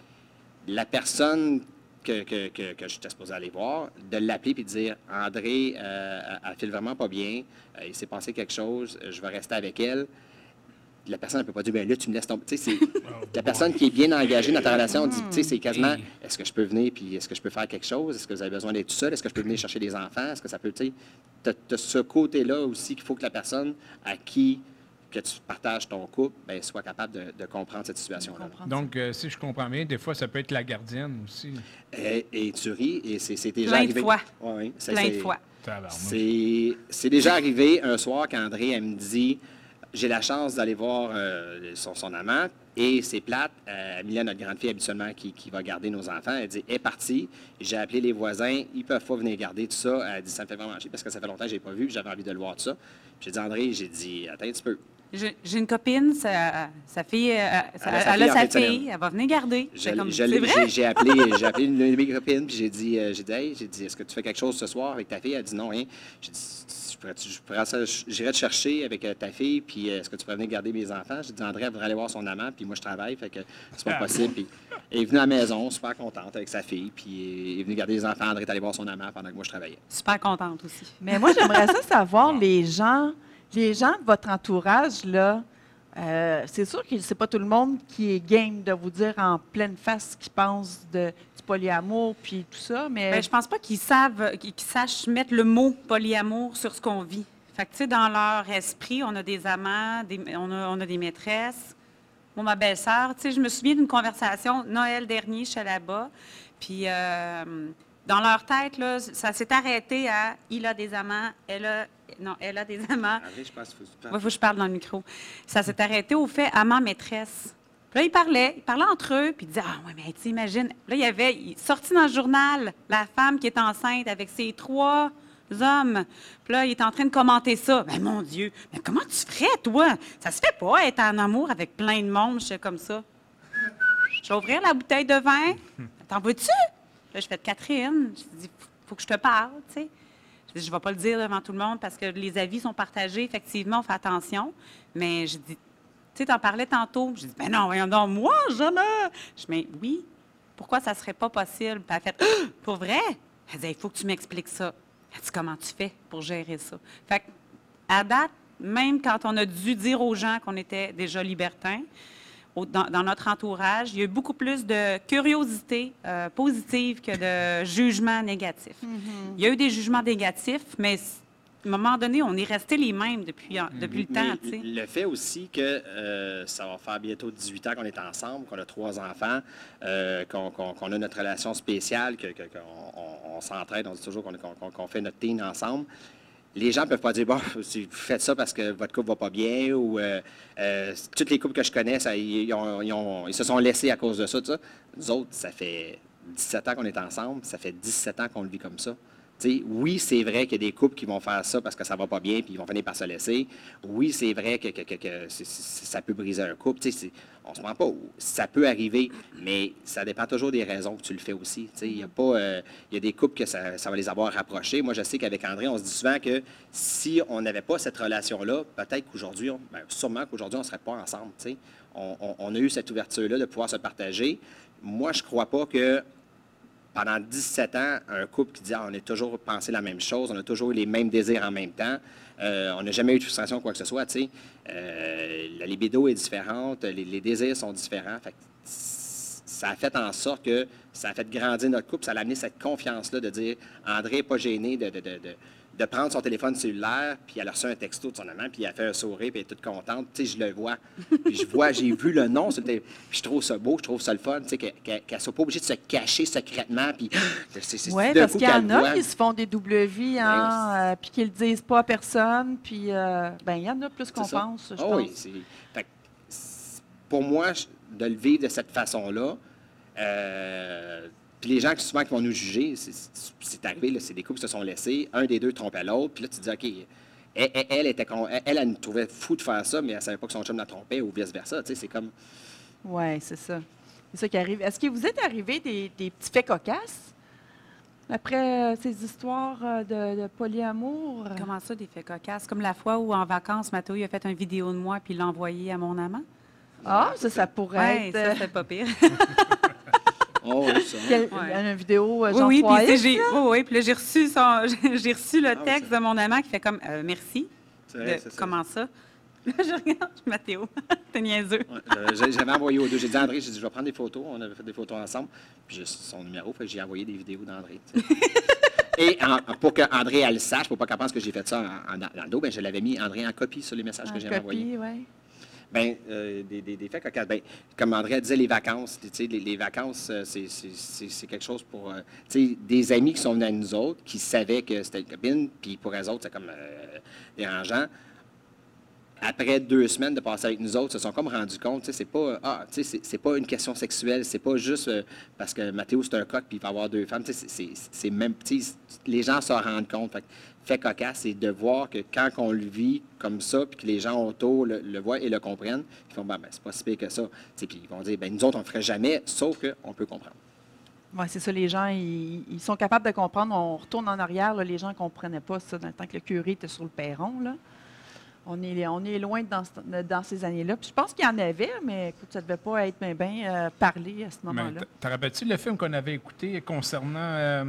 la personne que, que, que, que j'étais supposé aller voir, de l'appeler puis de dire, André, euh, elle elle file vraiment pas bien, euh, il s'est passé quelque chose, je vais rester avec elle la personne ne peut pas dire, ben là, tu me laisses tomber. C'est la personne qui est bien engagée dans ta relation dit, tu sais, c'est quasiment, est-ce que je peux venir, puis est-ce que je peux faire quelque chose? Est-ce que vous avez besoin d'être tout seul? Est-ce que je peux venir chercher des enfants? Est-ce que ça peut, tu sais, t'as- t'as ce côté-là aussi qu'il faut que la personne à qui que tu partages ton couple, ben, soit capable de, de comprendre cette situation-là. Donc, euh, si je comprends bien, des fois, ça peut être la gardienne aussi. Et, et tu ris, et c'est déjà Plein de arrivé. fois. Ouais, Plein de c'est- fois. C'est déjà arrivé un soir qu'André, elle me dit J'ai la chance d'aller voir euh, son, son amant et c'est plate. Euh, Amelia, notre grande fille, habituellement, qui, qui va garder nos enfants, elle dit Elle est partie. J'ai appelé les voisins, ils peuvent pas venir garder tout ça. Elle dit Ça me fait vraiment chier parce que ça fait longtemps que je l'ai pas vu, j'avais envie de le voir tout ça. J'ai dit André, j'ai dit Attends un petit peu. J'ai une copine, sa, sa fille, euh, sa- Elle a sa elle a fille sa elle va venir garder. J'ai- appelé, j'ai appelé une de mes copines, puis j'ai dit, euh, j'ai dit, Hey, j'ai dit, est-ce que tu fais quelque chose ce soir avec ta fille? Elle dit non, rien. J'ai dit, j'irai te chercher avec euh, ta fille, puis est-ce que tu pourrais venir garder mes enfants? J'ai dit, André, elle voudrait aller voir son amant, puis moi, je travaille, fait que c'est pas possible. Puis elle est venue à la maison, super contente avec sa fille, puis elle est venue garder les enfants. André est allé voir son amant pendant que moi, je travaillais. Super contente aussi. Mais moi, j'aimerais ça savoir, les gens, les gens de votre entourage, là, euh, c'est sûr que c'est pas tout le monde qui est game de vous dire en pleine face ce qu'ils pensent de, du polyamour puis tout ça, mais Ben, je pense pas qu'ils savent, qu'ils sachent mettre le mot polyamour sur ce qu'on vit. Fait que, dans leur esprit, on a des amants, on, a, des maîtresses. Moi, ma belle-sœur, je me souviens d'une conversation Noël dernier, je là-bas, puis euh, dans leur tête, là, ça s'est arrêté à « il a des amants, elle a... » Non, elle a des amants. André, je pense qu'il faut que tu Il faut que je parle dans le micro. Ça s'est arrêté au fait amant-maîtresse. Puis là, ils parlaient, ils parlaient entre eux, puis ils disaient Ah, ouais, mais tu imagines. Là, il y avait il- sorti dans le journal la femme qui est enceinte avec ses trois hommes. Puis là, il est en train de commenter ça. Mais mon Dieu, mais comment tu ferais, toi? Ça se fait pas être en amour avec plein de monde, je sais comme ça. Je vais ouvrir la bouteille de vin. T'en veux-tu? Là, je fais Catherine. Je dis, faut que je te parle, tu sais. Je ne vais pas le dire devant tout le monde parce que les avis sont partagés. Effectivement, on fait attention. Mais je dis, tu sais, t'en parlais tantôt. Je dis, ben non, voyons donc, moi, jamais. Je dis, oui, pourquoi ça serait pas possible? Puis elle fait, Ah, pour vrai? Elle dit, il faut que tu m'expliques ça. Elle dit, comment tu fais pour gérer ça? Fait à date, même quand on a dû dire aux gens qu'on était déjà libertins, au- dans, dans notre entourage, il y a eu beaucoup plus de curiosité euh, positive que de jugement négatif. Il y a eu des jugements négatifs, mais à un moment donné, on est restés les mêmes depuis, en- depuis le Mais temps. Le fait aussi que euh, ça va faire bientôt 18 ans qu'on est ensemble, qu'on a trois enfants, euh, qu'on a notre relation spéciale, que- qu'on on, on s'entraide, on dit toujours qu'on fait notre team ensemble. Les gens ne peuvent pas dire, bon, vous faites ça parce que votre couple va pas bien, ou euh, euh, toutes les couples que je connais, ça, ils, se sont laissés à cause de ça, ça. Nous autres, ça fait 17 ans qu'on est ensemble, ça fait 17 ans qu'on le vit comme ça. Tu sais, oui, c'est vrai qu'il y a des couples qui vont faire ça parce que ça va pas bien puis ils vont finir par se laisser. Oui, c'est vrai que, ça peut briser un couple. Tu sais, c'est- on se ment pas. Ça peut arriver, mais ça dépend toujours des raisons que tu le fais aussi. Il y a euh, y a des couples que ça, va les avoir rapprochés. Moi, je sais qu'avec André, on se dit souvent que si on n'avait pas cette relation-là, peut-être qu'aujourd'hui, ben, sûrement qu'aujourd'hui, on ne serait pas ensemble. On, on- a eu cette ouverture-là de pouvoir se partager. Moi, je crois pas que pendant 17 ans, un couple qui dit ah, on a toujours pensé la même chose, on a toujours eu les mêmes désirs en même temps, euh, on n'a jamais eu de frustration, quoi que ce soit. tu sais. Euh, la libido est différente, les, désirs sont différents. Fait que ça a fait en sorte que ça a fait grandir notre couple, ça a amené cette confiance-là de dire André n'est pas gêné de- de prendre son téléphone cellulaire, puis elle a reçu un texto de son amant, puis elle a fait un sourire, puis elle est toute contente. Tu sais, je le vois. Puis je vois, j'ai vu le nom. Puis je trouve ça beau, je trouve ça le fun, tu sais, qu'elle qu'elle soit pas obligée de se cacher secrètement, puis c'est- c'est- Oui, parce qu'il y en a qui se font des vies, hein, euh, puis qui le disent pas à personne, puis euh, ben il y en a plus qu'on pense, je Ah pense. oui, c'est- fait pour moi, de le vivre de cette façon-là, euh, puis les gens qui souvent qui vont nous juger, c'est- arrivé, c'est des couples qui se sont laissés, un des deux trompait l'autre, puis là, tu te dis, OK, elle, elle, elle était con- elle, elle, elle nous trouvait fou de faire ça, mais elle savait pas que son chum la trompait ou vice-versa. Tu sais, c'est comme. Oui, c'est ça. C'est ça qui arrive. Est-ce que vous êtes arrivé des, des petits faits cocasses? après euh, ces histoires euh, de, de polyamour? Comment ça, des faits cocasses? Comme la fois où, en vacances, Mathéo il a fait une vidéo de moi puis il l'a envoyé à mon amant. Ah, ça, ça pourrait être ça, euh, c'est pas pire. Oh, oui, ça. quel- Ouais. une vidéo euh, oui, Jean oui, puis j'ai oui, oui, puis là, j'ai reçu, son, j'ai reçu le oui, texte de mon amant qui fait comme euh, merci. C'est vrai, De- c'est ça. comment ça? Là, je regarde, Mathéo, t'es niaiseux. Ouais, j'ai- J'avais envoyé aux deux. J'ai dit à André, j'ai dit, je vais prendre des photos. On avait fait des photos ensemble. Puis j'ai son numéro, fait que j'ai envoyé des vidéos d'André. Et en- pour que André elle le sache, pour pas qu'elle pense que j'ai fait ça en- en- dans le dos, ben, je l'avais mis André en copie sur les messages que j'ai envoyés. copie, oui. Ben, euh, des, des, faits cocasses. Ben, comme André disait, les vacances, les, les vacances, euh, c'est- quelque chose pour, euh, des amis qui sont venus à nous autres, qui savaient que c'était une copine, puis pour eux autres, c'est comme dérangeant. Après deux semaines de passer avec nous autres, se sont comme rendus compte, c'est pas, ah, c'est- pas une question sexuelle, c'est pas juste euh, parce que Mathéo, c'est un coq, puis il va avoir deux femmes, c'est- même, les gens s'en rendent compte. Fait, cocasse, c'est de voir que quand on le vit comme ça, puis que les gens autour le, le voient et le comprennent, ils font, ben, ben, c'est pas si pire que ça. Puis ils vont dire, ben, nous autres, on ne ferait jamais, sauf qu'on peut comprendre. Oui, c'est ça, les gens, ils, sont capables de comprendre. On retourne en arrière, les gens ne comprenaient pas ça dans le temps que le curé était sur le perron. Là. On, est, on est loin dans, ce- dans ces années-là. Puis je pense qu'il y en avait, mais écoute, ça ne devait pas être bien euh, parlé à ce moment-là. Te rappelles-tu le film qu'on avait écouté concernant euh,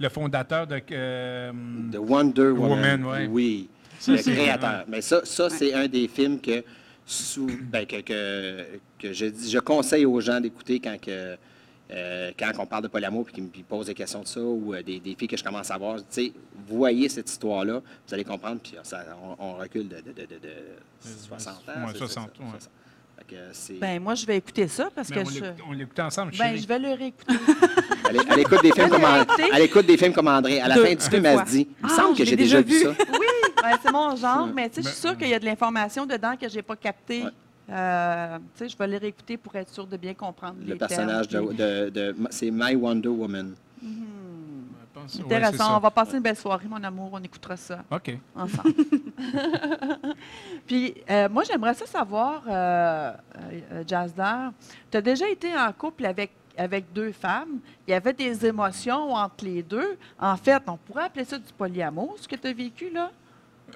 le fondateur de. euh, The Wonder Woman, Woman, ouais. oui, Ça, le c'est- créateur. Mais ça, ça c'est un des films que, sous, ben, que, que, que je, je conseille aux gens d'écouter quand, que, euh, quand on parle de polyamour et qu'ils me posent des questions de ça ou euh, des, des filles que je commence à voir. Tu sais, voyez cette histoire-là, vous allez comprendre, puis ça, on, on recule de, de, de, de- de 60 ans. Ouais, c'est- c'est 60, ça, ouais. c'est ça. Fait que c'est- Ben, moi, je vais écouter ça parce mais que on je. l'écoute- on l'écoutait ensemble. Ben, chérie. je vais le réécouter. Elle, elle écoute des films comme An- écouté? elle écoute des films comme André. À la fin du film, elle se dit Il me Ah, semble que j'ai déjà, vu vu. ça. Oui, ben, c'est mon genre, mais tu sais, je suis Ben, sûre qu'il y a de l'information dedans que je n'ai pas capté. Ouais. Euh, tu sais, je vais les réécouter pour être sûre de bien comprendre Le les personnage termes, de, de, de- c'est My Wonder Woman. Pense- c'est Intéressant. on va passer une belle soirée, mon amour. On écoutera ça OK. ensemble. Puis, euh, moi, j'aimerais ça savoir, euh, euh, Jazdar, tu as déjà été en couple avec, avec deux femmes. Il y avait des émotions entre les deux. En fait, on pourrait appeler ça du polyamour, ce que tu as vécu, là?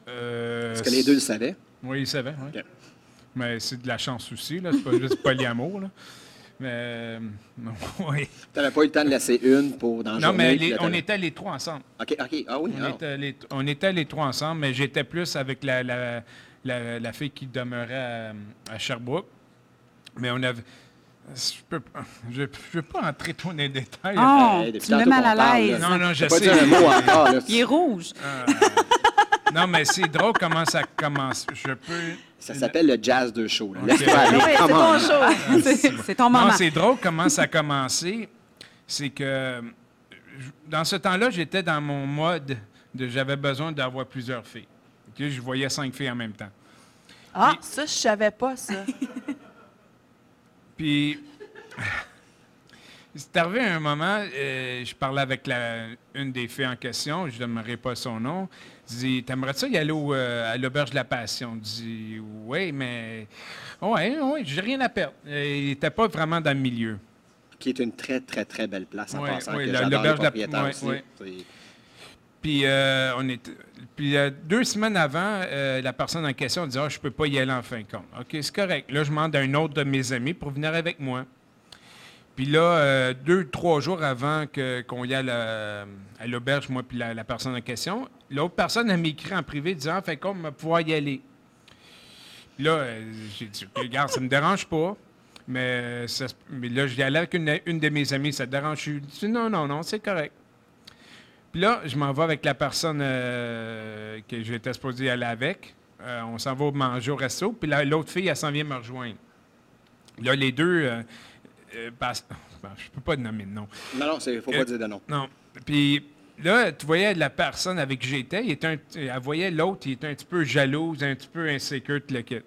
Euh, Est-ce que les deux le savaient? Oui, ils savaient. oui. OK. Mais c'est de la chance aussi, là. C'est pas juste polyamour, là. Mais. euh, oui. Tu n'avais pas eu le temps de laisser une pour dans la Non, journée, mais les- on t'avais- était les trois ensemble. OK, OK. Ah oui, On, ah. était les, on était les trois ensemble, mais j'étais plus avec la, la, la, la fille qui demeurait à, à Sherbrooke. Mais on avait. Je peux, je, je veux pas entrer trop dans les détails. Oh, Hey, depuis tu me mets mal à l'aise. non, non, je T'as pas sais. dit un mot encore. Là. Il est rouge. Non, mais c'est drôle comment ça commence. Je peux. Ça s'appelle le jazz de show. là. Oui, c'est ton on. show. C'est c'est ton moment. Non, c'est drôle comment ça a commencé. C'est que dans ce temps-là, j'étais dans mon mode de j'avais besoin d'avoir plusieurs filles. OK? Je voyais cinq filles en même temps. Ah, ça, je savais pas, ça. Puis, c'est arrivé un moment, euh, je parlais avec la- une des filles en question, je ne donnerai pas son nom. Je dis T'aimerais ça y aller au, euh, à l'auberge de la Passion? Je dis Oui, mais. Oui, oui, j'ai rien à perdre. Il n'était pas vraiment dans le milieu. Qui est une très, très, très belle place en Ouais, passant. les l'auberge de la- ouais, ouais. C'est- Puis, euh, on est, puis euh, deux semaines avant, la personne en question dit Ah, je ne peux pas y aller en fin de compte. OK, c'est correct. Là, je demande à un autre de mes amis pour venir avec moi. Puis là, euh, deux, trois jours avant qu'on y aille à, à l'auberge, moi puis la, la personne en question, l'autre personne a m'écrit en privé disant on va pouvoir y aller. Puis là, euh, j'ai dit Regarde, ça ne me dérange pas. Mais, euh, ça mais là, j'y allais avec une, une de mes amies, ça te dérange? Je dis Non, non, non, c'est correct. Puis là, je m'en vais avec la personne euh, que j'étais supposé aller avec. Euh, on s'en va manger au resto. Puis là, l'autre fille, elle s'en vient me rejoindre. Là, les deux. euh, ben, je peux pas nommer de nom. Non, non, il ne faut pas dire de nom. Non. Puis là, tu voyais la personne avec qui j'étais, il était un- elle voyait l'autre, il était un petit peu jalouse, un petit peu insécure, tout le kit.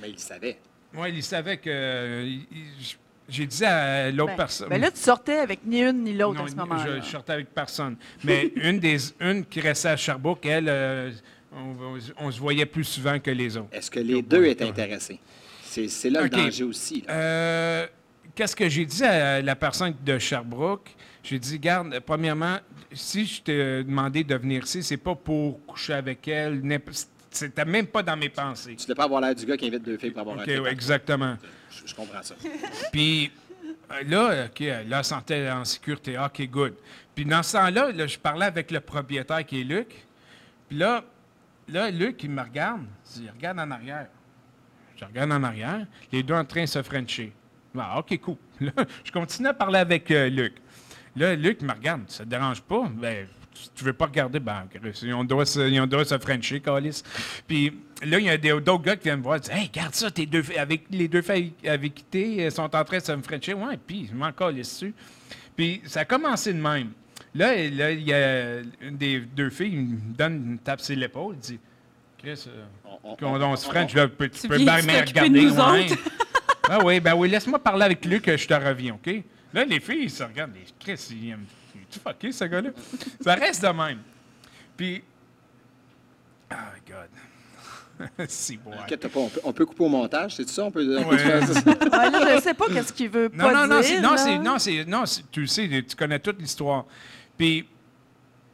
Mais il savait. Moi, il savait que. il- il- j'ai dit à l'autre Ben, personne. ben là, tu sortais avec ni une ni l'autre à ce moment-là. je, je sortais avec personne. Mais une des une qui restait à Sherbrooke, elle, euh, on, on se voyait plus souvent que les autres. Est-ce que les deux étaient intéressés? C'est là OK. le danger aussi. Euh, qu'est-ce que j'ai dit à la personne de Sherbrooke? J'ai dit, garde, premièrement, si je t'ai demandé de venir ici, c'est pas pour coucher avec elle. C'était même pas dans mes pensées. Tu ne pas avoir l'air du gars qui invite deux filles pour avoir OK, un ouais, exactement. Je, je comprends ça. Puis euh, là, OK, là, sentait en sécurité. OK, good. Puis dans ce temps-là, là, je parlais avec le propriétaire qui est Luc. Puis là, là, Luc, il me regarde. Il dit, regarde en arrière. Je regarde en arrière. Les deux en train de se frencher. Ah, OK, cool. Là, je continue à parler avec euh, Luc. Là, Luc me regarde. Ça te dérange pas? Ben, tu- veux pas regarder? Ben, Chris, ils ont le droit de se, droit de se frencher, Calis. Puis là, il y a des- d'autres gars qui viennent me voir. Ils disent, Hey, regarde ça, tes deux, filles- avec, les deux filles avec qui t'es, elles sont en train de se me frencher. Ouais, puis je m'en calisse dessus. Puis ça a commencé de même. Là, là, il y a une des deux filles, il me donne une tape sur l'épaule. Il dit, Chris, euh, On- on- qu'on on se on- French, là, peux- tu Tu peux bien me regarder. ouais. Ah oui, ben oui, laisse-moi parler avec Luc, je te reviens, OK? Là, les filles, ils se regardent. Les Chris, il aime. Tu fucké, ce gars-là? Ça reste de même. Puis. Oh, God. si. Inquiète pas, on peut, on peut couper au montage, c'est ça? On peut, Ouais. Ah, là, je ne sais pas qu'est-ce qu'il veut Non, pas non, non, dire. c'est, non, là. c'est, non, c'est, non, c'est- tu le sais, tu connais toute l'histoire. Puis,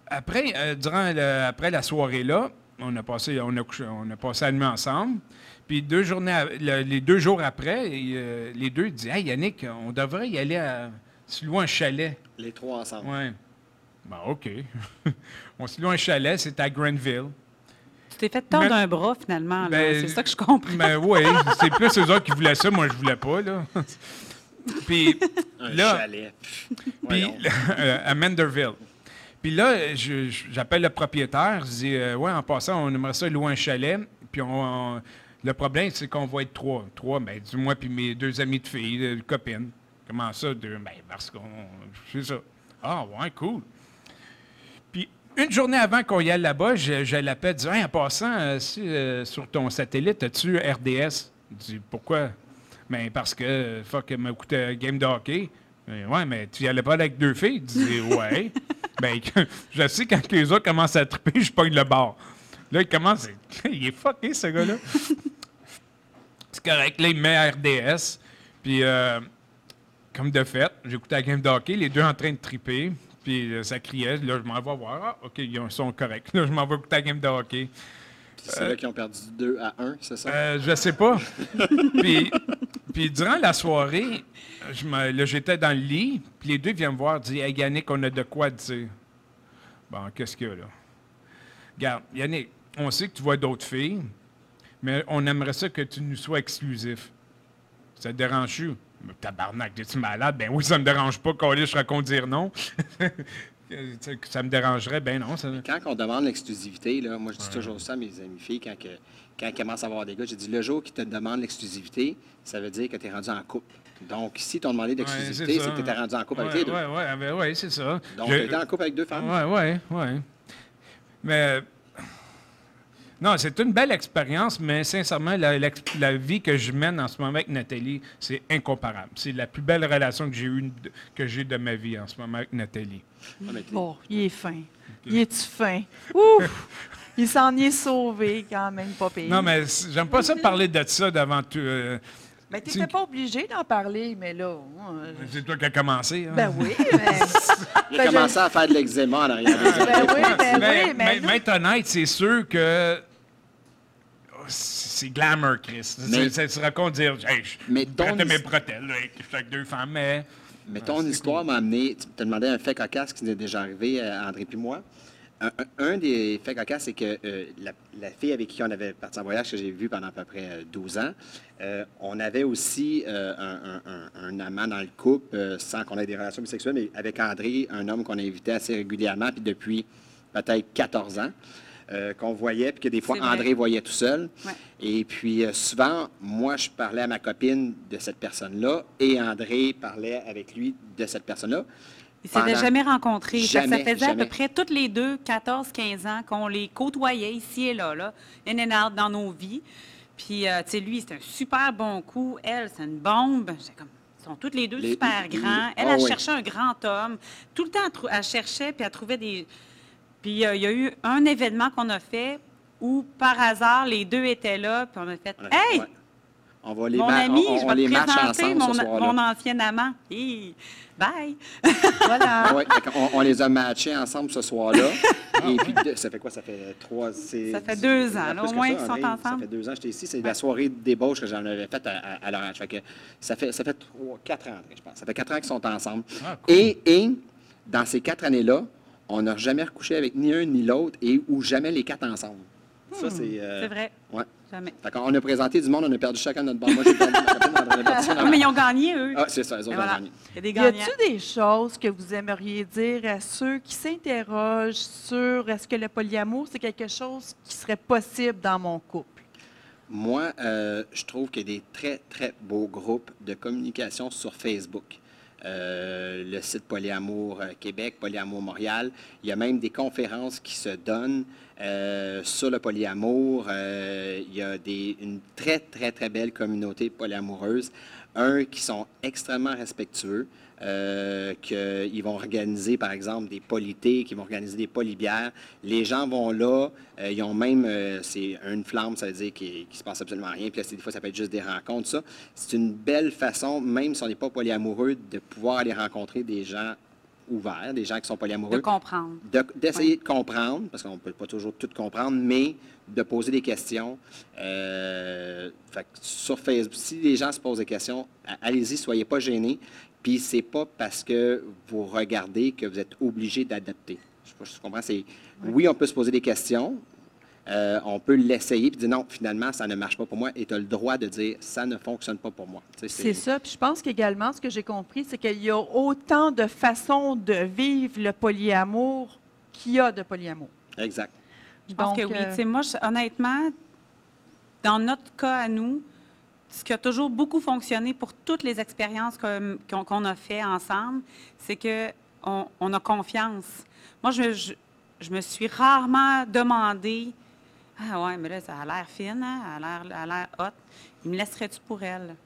après, euh, durant le- après la soirée là, on a passé, on a on a passé la nuit ensemble. Puis deux journées, le- les deux jours après, et, euh, les deux disent, hey Yannick, on devrait y aller à, se louer un chalet. Les trois ensemble. Ouais. Ben ok. on se loue un chalet, c'est à Grenville. Tu t'es fait tordre Mais- un bras, finalement. là. Ben, c'est ça que je comprends. Ben oui, c'est plus eux autres qui voulaient ça, moi je voulais pas là. Puis Un là, chalet. Puis, euh, à Manderville. Puis là, j'appelle le propriétaire. Je dis, euh, ouais, en passant, on aimerait ça louer un chalet. Puis on, on- le problème, c'est qu'on va être trois. Trois, ben, du moi puis mes deux amis de filles, de copines. Comment ça, deux? Ben, parce qu'on. C'est ça. Ah, ouais, cool. Puis, une journée avant qu'on y aille là-bas, je, je l'appelle, je dis, Hey, en passant, euh, si, euh, sur ton satellite, as-tu RDS? Je dis, pourquoi? Ben, parce que, fuck, elle m'a coûté un game de hockey. Ben, ouais, mais tu y allais pas avec deux filles? Je dis, ouais. ben, je sais quand les autres commencent à triper, je pogne le bar. Là, il commence, à- il est fucké, ce gars-là. C'est correct. Là, il met à RDS. Puis, euh, comme de fait, j'écoutais la game de hockey, les deux en train de triper. Puis, euh, ça criait. Là, je m'en vais voir. Ah, OK, ils sont corrects. Là, je m'en vais écouter la game de hockey. Puis c'est là qu'ils ont perdu 2 à 1, c'est ça? Euh, je sais pas. puis, puis durant la soirée, je me- là, j'étais dans le lit, puis les deux viennent me voir, disent Hey Yannick, on a de quoi dire. Bon, qu'est-ce qu'il y a là? Regarde, Yannick, on sait que tu vois d'autres filles, mais on aimerait ça que tu nous sois exclusif. Ça te dérange-tu? Mais Tabarnak, es-tu malade? Ben oui, ça me dérange pas, quand je raconte dire non. ça me dérangerait, ben non. Ça... Quand on demande l'exclusivité, là, moi je dis toujours ça à mes amis filles, quand, que, quand ils commencent à avoir des gars, j'ai dit le jour qu'ils te demandent l'exclusivité, ça veut dire que tu es rendu en couple. Donc, si t'ont demandé l'exclusivité, Ouais, c'est que tu étais rendu en couple ouais, avec les deux. Ouais, ouais, ben ouais, c'est ça. Donc, Je- tu étais en couple avec deux femmes. Oui, oui, oui. Mais. Non, c'est une belle expérience, mais sincèrement, la, la vie que je mène en ce moment avec Nathalie, c'est incomparable. C'est la plus belle relation que j'ai eue de- que j'ai de ma vie en ce moment avec Nathalie. Bon, il est fin. Il est-tu fin? Ouf! Il s'en est sauvé quand même, pas pire. Non, mais j'aime pas ça parler de ça devant tout. euh, Mais tu n'étais pas obligé d'en parler, mais là... c'est toi qui as commencé. hein? Ben oui, mais... Il a Ben, commencé à faire de l'eczéma en arrière. des Ben oui, ben Mais, oui, mais... mais- être honnête, c'est sûr que. oh, C'est glamour, Chris. Mais- C'est se raconte dire hey, je Mais ton mes bretelles là, avec, avec deux femmes, mais. Mais ton histoire m'a amené. Tu t'as demandé un fait cocasse qui nous est déjà arrivé, euh, André puis moi. Un, des faits cocasses, c'est que euh, la, la fille avec qui on avait parti en voyage, que j'ai vu pendant à peu près euh, 12 ans, euh, on avait aussi euh, un, un- un- un amant dans le couple, euh, sans qu'on ait des relations bisexuelles, mais avec André, un homme qu'on invitait assez régulièrement, puis depuis peut-être 14 ans, euh, qu'on voyait, puis que des fois. André voyait tout seul. Ouais. Et puis euh, souvent, moi, je parlais à ma copine de cette personne-là, et André parlait avec lui de cette personne-là. Ils ne s'étaient Pendant- jamais rencontrés. Jamais, ça faisait jamais. à peu près toutes les deux, 14, 15 ans, qu'on les côtoyait ici et là, là, in and out dans nos vies. Puis, euh, tu sais, lui, c'est un super bon coup. Elle, c'est une bombe. J'étais comme, ils sont toutes les deux Les- super grands. Elle, Ah elle oui. cherchait un grand homme. Tout le temps, elle, cherchait, puis elle trouvait des... Puis, euh, il y a eu un événement qu'on a fait où, par hasard, les deux étaient là, puis on a fait a- Hey! ouais. On va les, Mon ami, on, on je vais les te match présenter ensemble mon, ce soir-là. mon ancien amant. Hi, Bye! Voilà. Ouais, qu'on- on, les a matchés ensemble ce soir-là. Et puis, ça fait quoi? Ça fait trois... Ça fait deux ans, là, au moins ça, qu'ils sont André. Ça ensemble. fait deux ans que j'étais ici. C'est la soirée d'ébauche que j'en avais faite à, à, à l'orange. Fait que ça fait, ça fait trois, quatre ans, je pense. Ça fait quatre ans qu'ils sont ensemble. Ah, cool. et, et, dans ces quatre années-là, on n'a jamais recouché avec ni un ni l'autre et ou jamais les quatre ensemble. Ça, c'est... euh, Hmm, C'est vrai. Ouais. Jamais. Qu'on a présenté du monde, on a perdu chacun notre bord. Moi, j'ai perdu ma Ah, mais ils ont gagné, eux. Ah, c'est ça, autres ont voilà. gagné. Il y a des Y gagnants. a-t-il des choses que vous aimeriez dire à ceux qui s'interrogent sur est-ce que le polyamour, c'est quelque chose qui serait possible dans mon couple? Moi, euh, je trouve qu'il y a des très, très beaux groupes de communication sur Facebook. Euh, le site Polyamour euh, Québec, Polyamour Montréal. Il y a même des conférences qui se donnent euh, sur le polyamour. Il y a des, une très, très, très belle communauté polyamoureuse. Un, qui sont extrêmement respectueux, euh, qu'ils vont organiser, par exemple, des polités, qu'ils vont organiser des polybières. Les gens vont là, euh, ils ont même, euh, c'est une flamme, ça veut dire qu'il ne se passe absolument rien. Puis là, des fois, ça peut être juste des rencontres, ça. C'est une belle façon, même si on n'est pas polyamoureux, de pouvoir aller rencontrer des gens ouverts, des gens qui sont De polyamoureux comprendre. de- d'essayer de comprendre, parce qu'on ne peut pas toujours tout comprendre, mais de poser des questions. Euh, fait que sur Facebook, si les gens se posent des questions, allez-y, soyez pas gênés. Puis c'est pas parce que vous regardez que vous êtes obligé d'adapter. Je sais pas si tu comprends. C'est oui, on peut se poser des questions. euh, on peut l'essayer puis dire non, finalement, ça ne marche pas pour moi. Et tu as le droit de dire ça ne fonctionne pas pour moi. C'est ça. Puis je pense qu'également, ce que j'ai compris, c'est qu'il y a autant de façons de vivre le polyamour qu'il y a de polyamour. Exact. Je pense Donc, que oui. euh, moi, je- honnêtement, dans notre cas à nous, ce qui a toujours beaucoup fonctionné pour toutes les expériences qu'on a fait ensemble, c'est que on, on a confiance. Moi, je, je, je me suis rarement demandé Ah ouais, mais là, ça a l'air fine, hein? elle a l'air- hot. Il me laisserait-tu pour elle?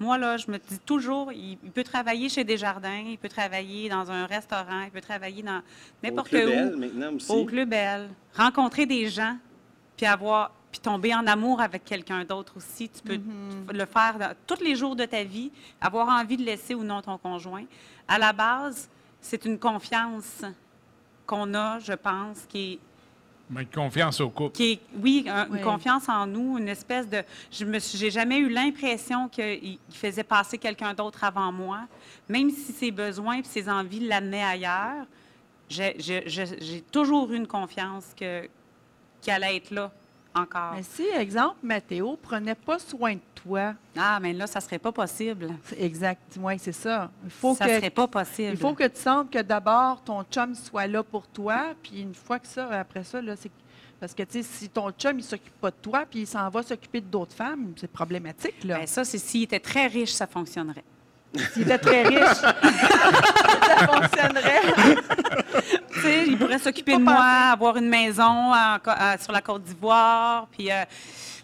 Moi, là, je me dis toujours, il, il peut travailler chez Desjardins, il peut travailler dans un restaurant, il peut travailler dans n'importe Club où Bell, maintenant aussi. au Club Belle, rencontrer des gens, puis avoir, puis tomber en amour avec quelqu'un d'autre aussi. Tu peux peux le faire dans- tous les jours de ta vie, avoir envie de laisser ou non ton conjoint. À la base, c'est une confiance qu'on a, je pense, qui est Mais confiance au couple. qui est, oui, un- Oui. une confiance en nous, une espèce de. Je me suis, j'ai jamais eu l'impression qu'il il faisait passer quelqu'un d'autre avant moi, même si ses besoins et ses envies l'amenaient ailleurs. J'ai, j'ai- j'ai- j'ai toujours eu une confiance que qu'elle allait être là encore. Mais si, exemple, Mathéo prenait pas soin de toi, Ah, mais là, ça serait pas possible. exact, oui, c'est ça. Il faut ça que serait pas possible. Il faut que tu sentes que d'abord ton chum soit là pour toi, puis une fois que ça, après ça, là, c'est parce que tu sais, si ton chum il s'occupe pas de toi, puis il s'en va s'occuper d'autres femmes, c'est problématique là. Ben, ça, c'est s'il était très riche, ça fonctionnerait. S'il était très riche, ça fonctionnerait. Tu sais, il pourrait s'occuper de moi, avoir une maison euh, sur la Côte d'Ivoire, puis euh,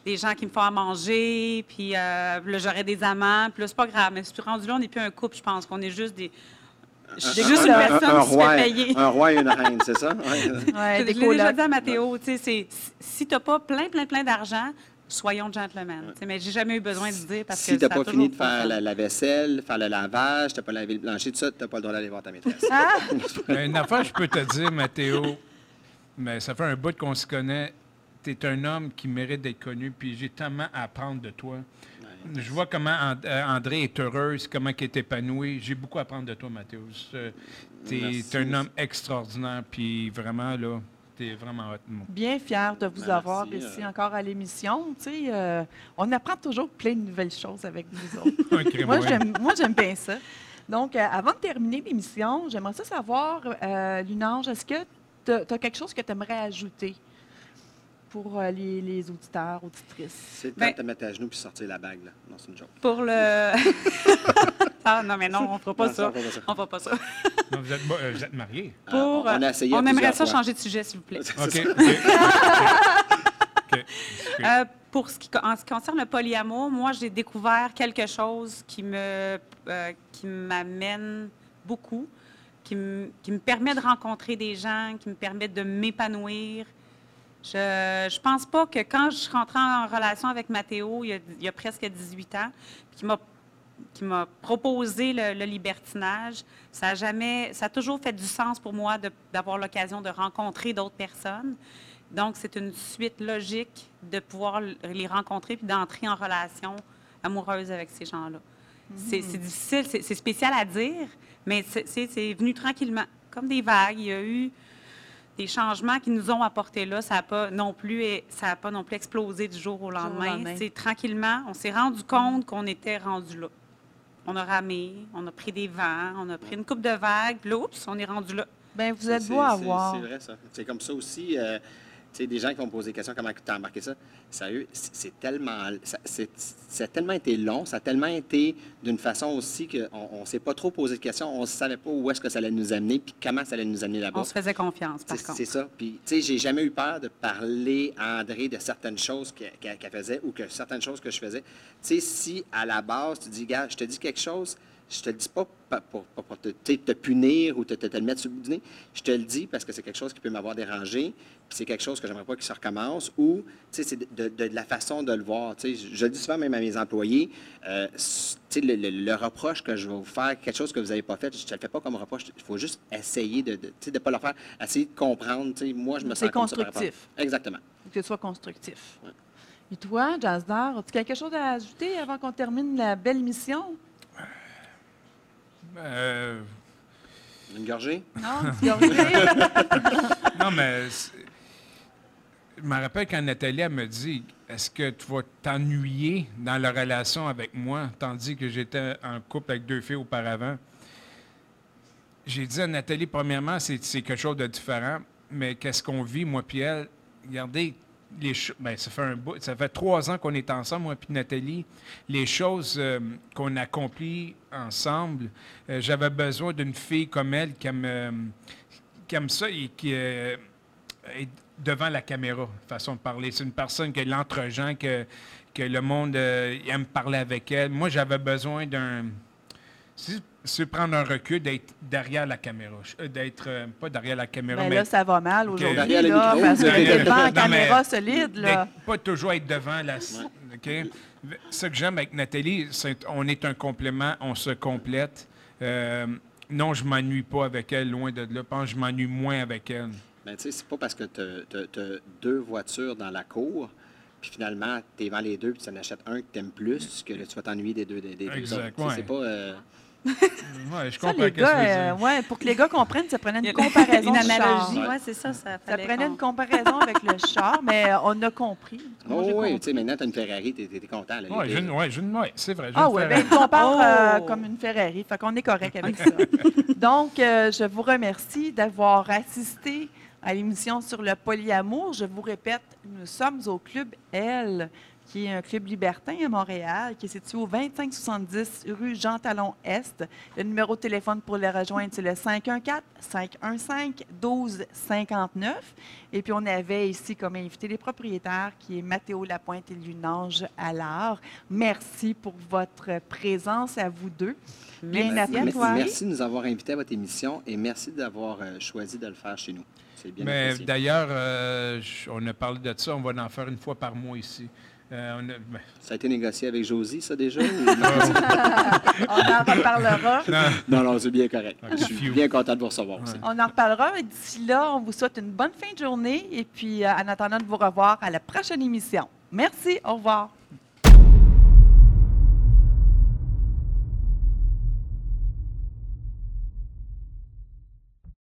des gens qui me font à manger, puis euh, là, j'aurais des amants, puis là, c'est pas grave. Mais c'est rendu là, on n'est plus un couple, je pense, qu'on est juste des... Je suis juste une Un- un- personne un qui se roi, fait payer. Un roi et une reine, c'est ça? Ouais. Ouais, Je l'ai déjà dit à Mathéo, tu sais, c'est- si tu n'as pas plein, plein, plein d'argent, soyons gentlemen. Tu sais, Mais j'ai jamais eu besoin de le dire parce si que tu n'as ça a pas fini de faire la, vaisselle, faire le lavage, tu n'as pas lavé le plancher, tout ça, tu n'as pas le droit d'aller voir ta maîtresse. Ah! Une affaire, je peux te dire, Mathéo, mais ça fait un bout qu'on se connaît. Tu es un homme qui mérite d'être connu, puis j'ai tellement à apprendre de toi. Je vois comment And- euh, André est heureuse, comment il est épanoui. J'ai beaucoup à apprendre de toi, Mathéo. Tu es un homme extraordinaire, puis vraiment, là, es vraiment hot. Bien fière de vous Merci, avoir euh. ici encore à l'émission. Tu sais, euh, on apprend toujours plein de nouvelles choses avec vous autres. Moi, ouais. j'aime, moi, j'aime bien ça. Donc, euh, avant de terminer l'émission, j'aimerais ça savoir, euh, Lunange, est-ce que tu as quelque chose que tu aimerais ajouter pour euh, les, les auditeurs, auditrices? C'est le temps Ben- de te mettre à genoux puis sortir la bague. Là. Non, c'est une joke. Pour le... ah non, mais non, on ne fera pas Non, ça. on fera pas ça. On fera pas ça. Non, vous, êtes, euh, vous êtes mariés. Ah, Pour, on, on a essayé à on aimerait ça fois. changer de sujet, s'il vous plaît. OK. OK. OK. OK. Euh, pour ce qui, en ce qui concerne le polyamour, moi, j'ai découvert quelque chose qui me, euh, qui m'amène beaucoup, qui me, qui me permet de rencontrer des gens, qui me permet de m'épanouir. Je ne pense pas que quand je suis rentrée en relation avec Mathéo, il y a, il y a presque 18 ans, qui m'a qui m'a proposé le, le libertinage, ça a jamais, ça a toujours fait du sens pour moi d'avoir l'occasion de rencontrer d'autres personnes. Donc, c'est une suite logique de pouvoir les rencontrer puis d'entrer en relation amoureuse avec ces gens-là. C'est c'est difficile, c'est spécial à dire, mais c'est- venu tranquillement, comme des vagues. Il y a eu des changements qui nous ont apporté là. Ça n'a pas non plus, ça a pas non plus explosé du jour au jour au lendemain. lendemain. C'est tranquillement, on s'est rendu compte qu'on était rendu là. On a ramé, on a pris des vents, on a pris une coupe de vagues, puis là, oups, on est rendu là. Ben, vous êtes C'est- beau à c'est- voir. C'est vrai, ça. C'est comme ça aussi. euh, tu sais, des gens qui vont me poser des questions, comment tu as embarqué ça? Sérieux, c'est c'est tellement, ça, a tellement été long, ça a tellement été d'une façon aussi qu'on ne s'est pas trop posé de questions, on ne savait pas où est-ce que ça allait nous amener, puis comment ça allait nous amener là-bas. On se faisait confiance, par contre. c'est ça. Puis, tu sais, j'ai jamais eu peur de parler à André de certaines choses qu'elle faisait ou que certaines choses que je faisais. Tu sais, si à la base, tu dis, gars, je te dis quelque chose, je te le dis pas pa- pour, pour- pour te, punir ou te, te- te le mettre sur le bout du nez. Je te le dis parce que c'est quelque chose qui peut m'avoir dérangé, puis c'est quelque chose que j'aimerais pas qu'il se recommence, ou, c'est de, de- de la façon de le voir. Je, je le dis souvent même à mes employés, euh, le, le- le reproche que je vais vous faire, quelque chose que vous n'avez pas fait, je ne le fais pas comme reproche, il faut juste essayer de ne pas le faire, essayer de comprendre. Moi, je me C'est sens comme ça par constructif. Exactement. Que ce soit constructif. Ouais. Et toi, Jazdar, as-tu quelque chose à ajouter avant qu'on termine la belle mission? Euh, Une gorgée? Non? Rien? non, mais je me rappelle quand Nathalie elle me dit Est-ce que tu vas t'ennuyer dans la relation avec moi, tandis que j'étais en couple avec deux filles auparavant? J'ai dit à Nathalie, premièrement, c'est c'est quelque chose de différent, mais qu'est-ce qu'on vit, moi puis elle? Regardez, ben, ça fait trois ans qu'on est ensemble, moi puis Nathalie. Les choses euh, qu'on accomplit ensemble, euh, j'avais besoin d'une fille comme elle qui aime, euh, ça et qui est devant la caméra, façon de parler. C'est une personne qui est l'entre-gens, que, que le monde aime parler avec elle. Moi, j'avais besoin d'un... Si c'est prendre un recul, d'être derrière la caméra. Euh, D'être, euh, pas derrière la caméra, Ben mais là, ça va mal aujourd'hui, là, parce que devant la caméra solide, là. pas toujours être devant la... OK? Ce que j'aime avec Nathalie, c'est on est un complément, on se complète. Euh, non, je m'ennuie pas avec elle, loin de là. Je pense que je m'ennuie moins avec elle. Ben, tu sais, c'est pas parce que tu as, deux voitures dans la cour, puis finalement, tu es vends les deux, puis tu en achètes un que tu aimes plus, que là, tu vas t'ennuyer des deux. Des, des deux Exact, sais, ouais. C'est pas. euh, Ouais, je Ça, comprends les que tu veux gars, euh, ouais, pour que les gars comprennent, ça prenait une comparaison Une analogie, Ouais. c'est ça. Ça, Ça prenait une comparaison avec le char, mais euh, on a compris. Moi, Oh, oui, tu sais, maintenant, tu as une Ferrari, tu es, content. Oui, Les- ouais, c'est vrai. Ah une oui, Ferrari. ben, il compare euh, Oh! comme une Ferrari. Fait qu'on est correct avec ça. Donc, euh, je vous remercie d'avoir assisté à l'émission sur le polyamour. Je vous répète, nous sommes au Club L, qui est un club libertin à Montréal, qui est situé au 2570 rue Jean-Talon-Est. Le numéro de téléphone pour les rejoindre, c'est le 514-515-1259. Et puis, on avait ici comme invité les propriétaires, qui est Mathéo Lapointe et Lunange Allard. Merci pour votre présence à vous deux. Bien Merci à Merci, toi. merci de nous avoir invités à votre émission et merci d'avoir euh, choisi de le faire chez nous. C'est bien Mais d'ailleurs, euh, on a parlé de ça, on va en faire une fois par mois ici. Euh, on a- ben, Ça a été négocié avec Josie, ça, déjà? ou non? On en reparlera. non, non, non, c'est bien correct. Je suis bien content de vous recevoir. On en reparlera. Et D'ici là, on vous souhaite une bonne fin de journée. Et puis, euh, en attendant de vous revoir à la prochaine émission. Merci. Au revoir.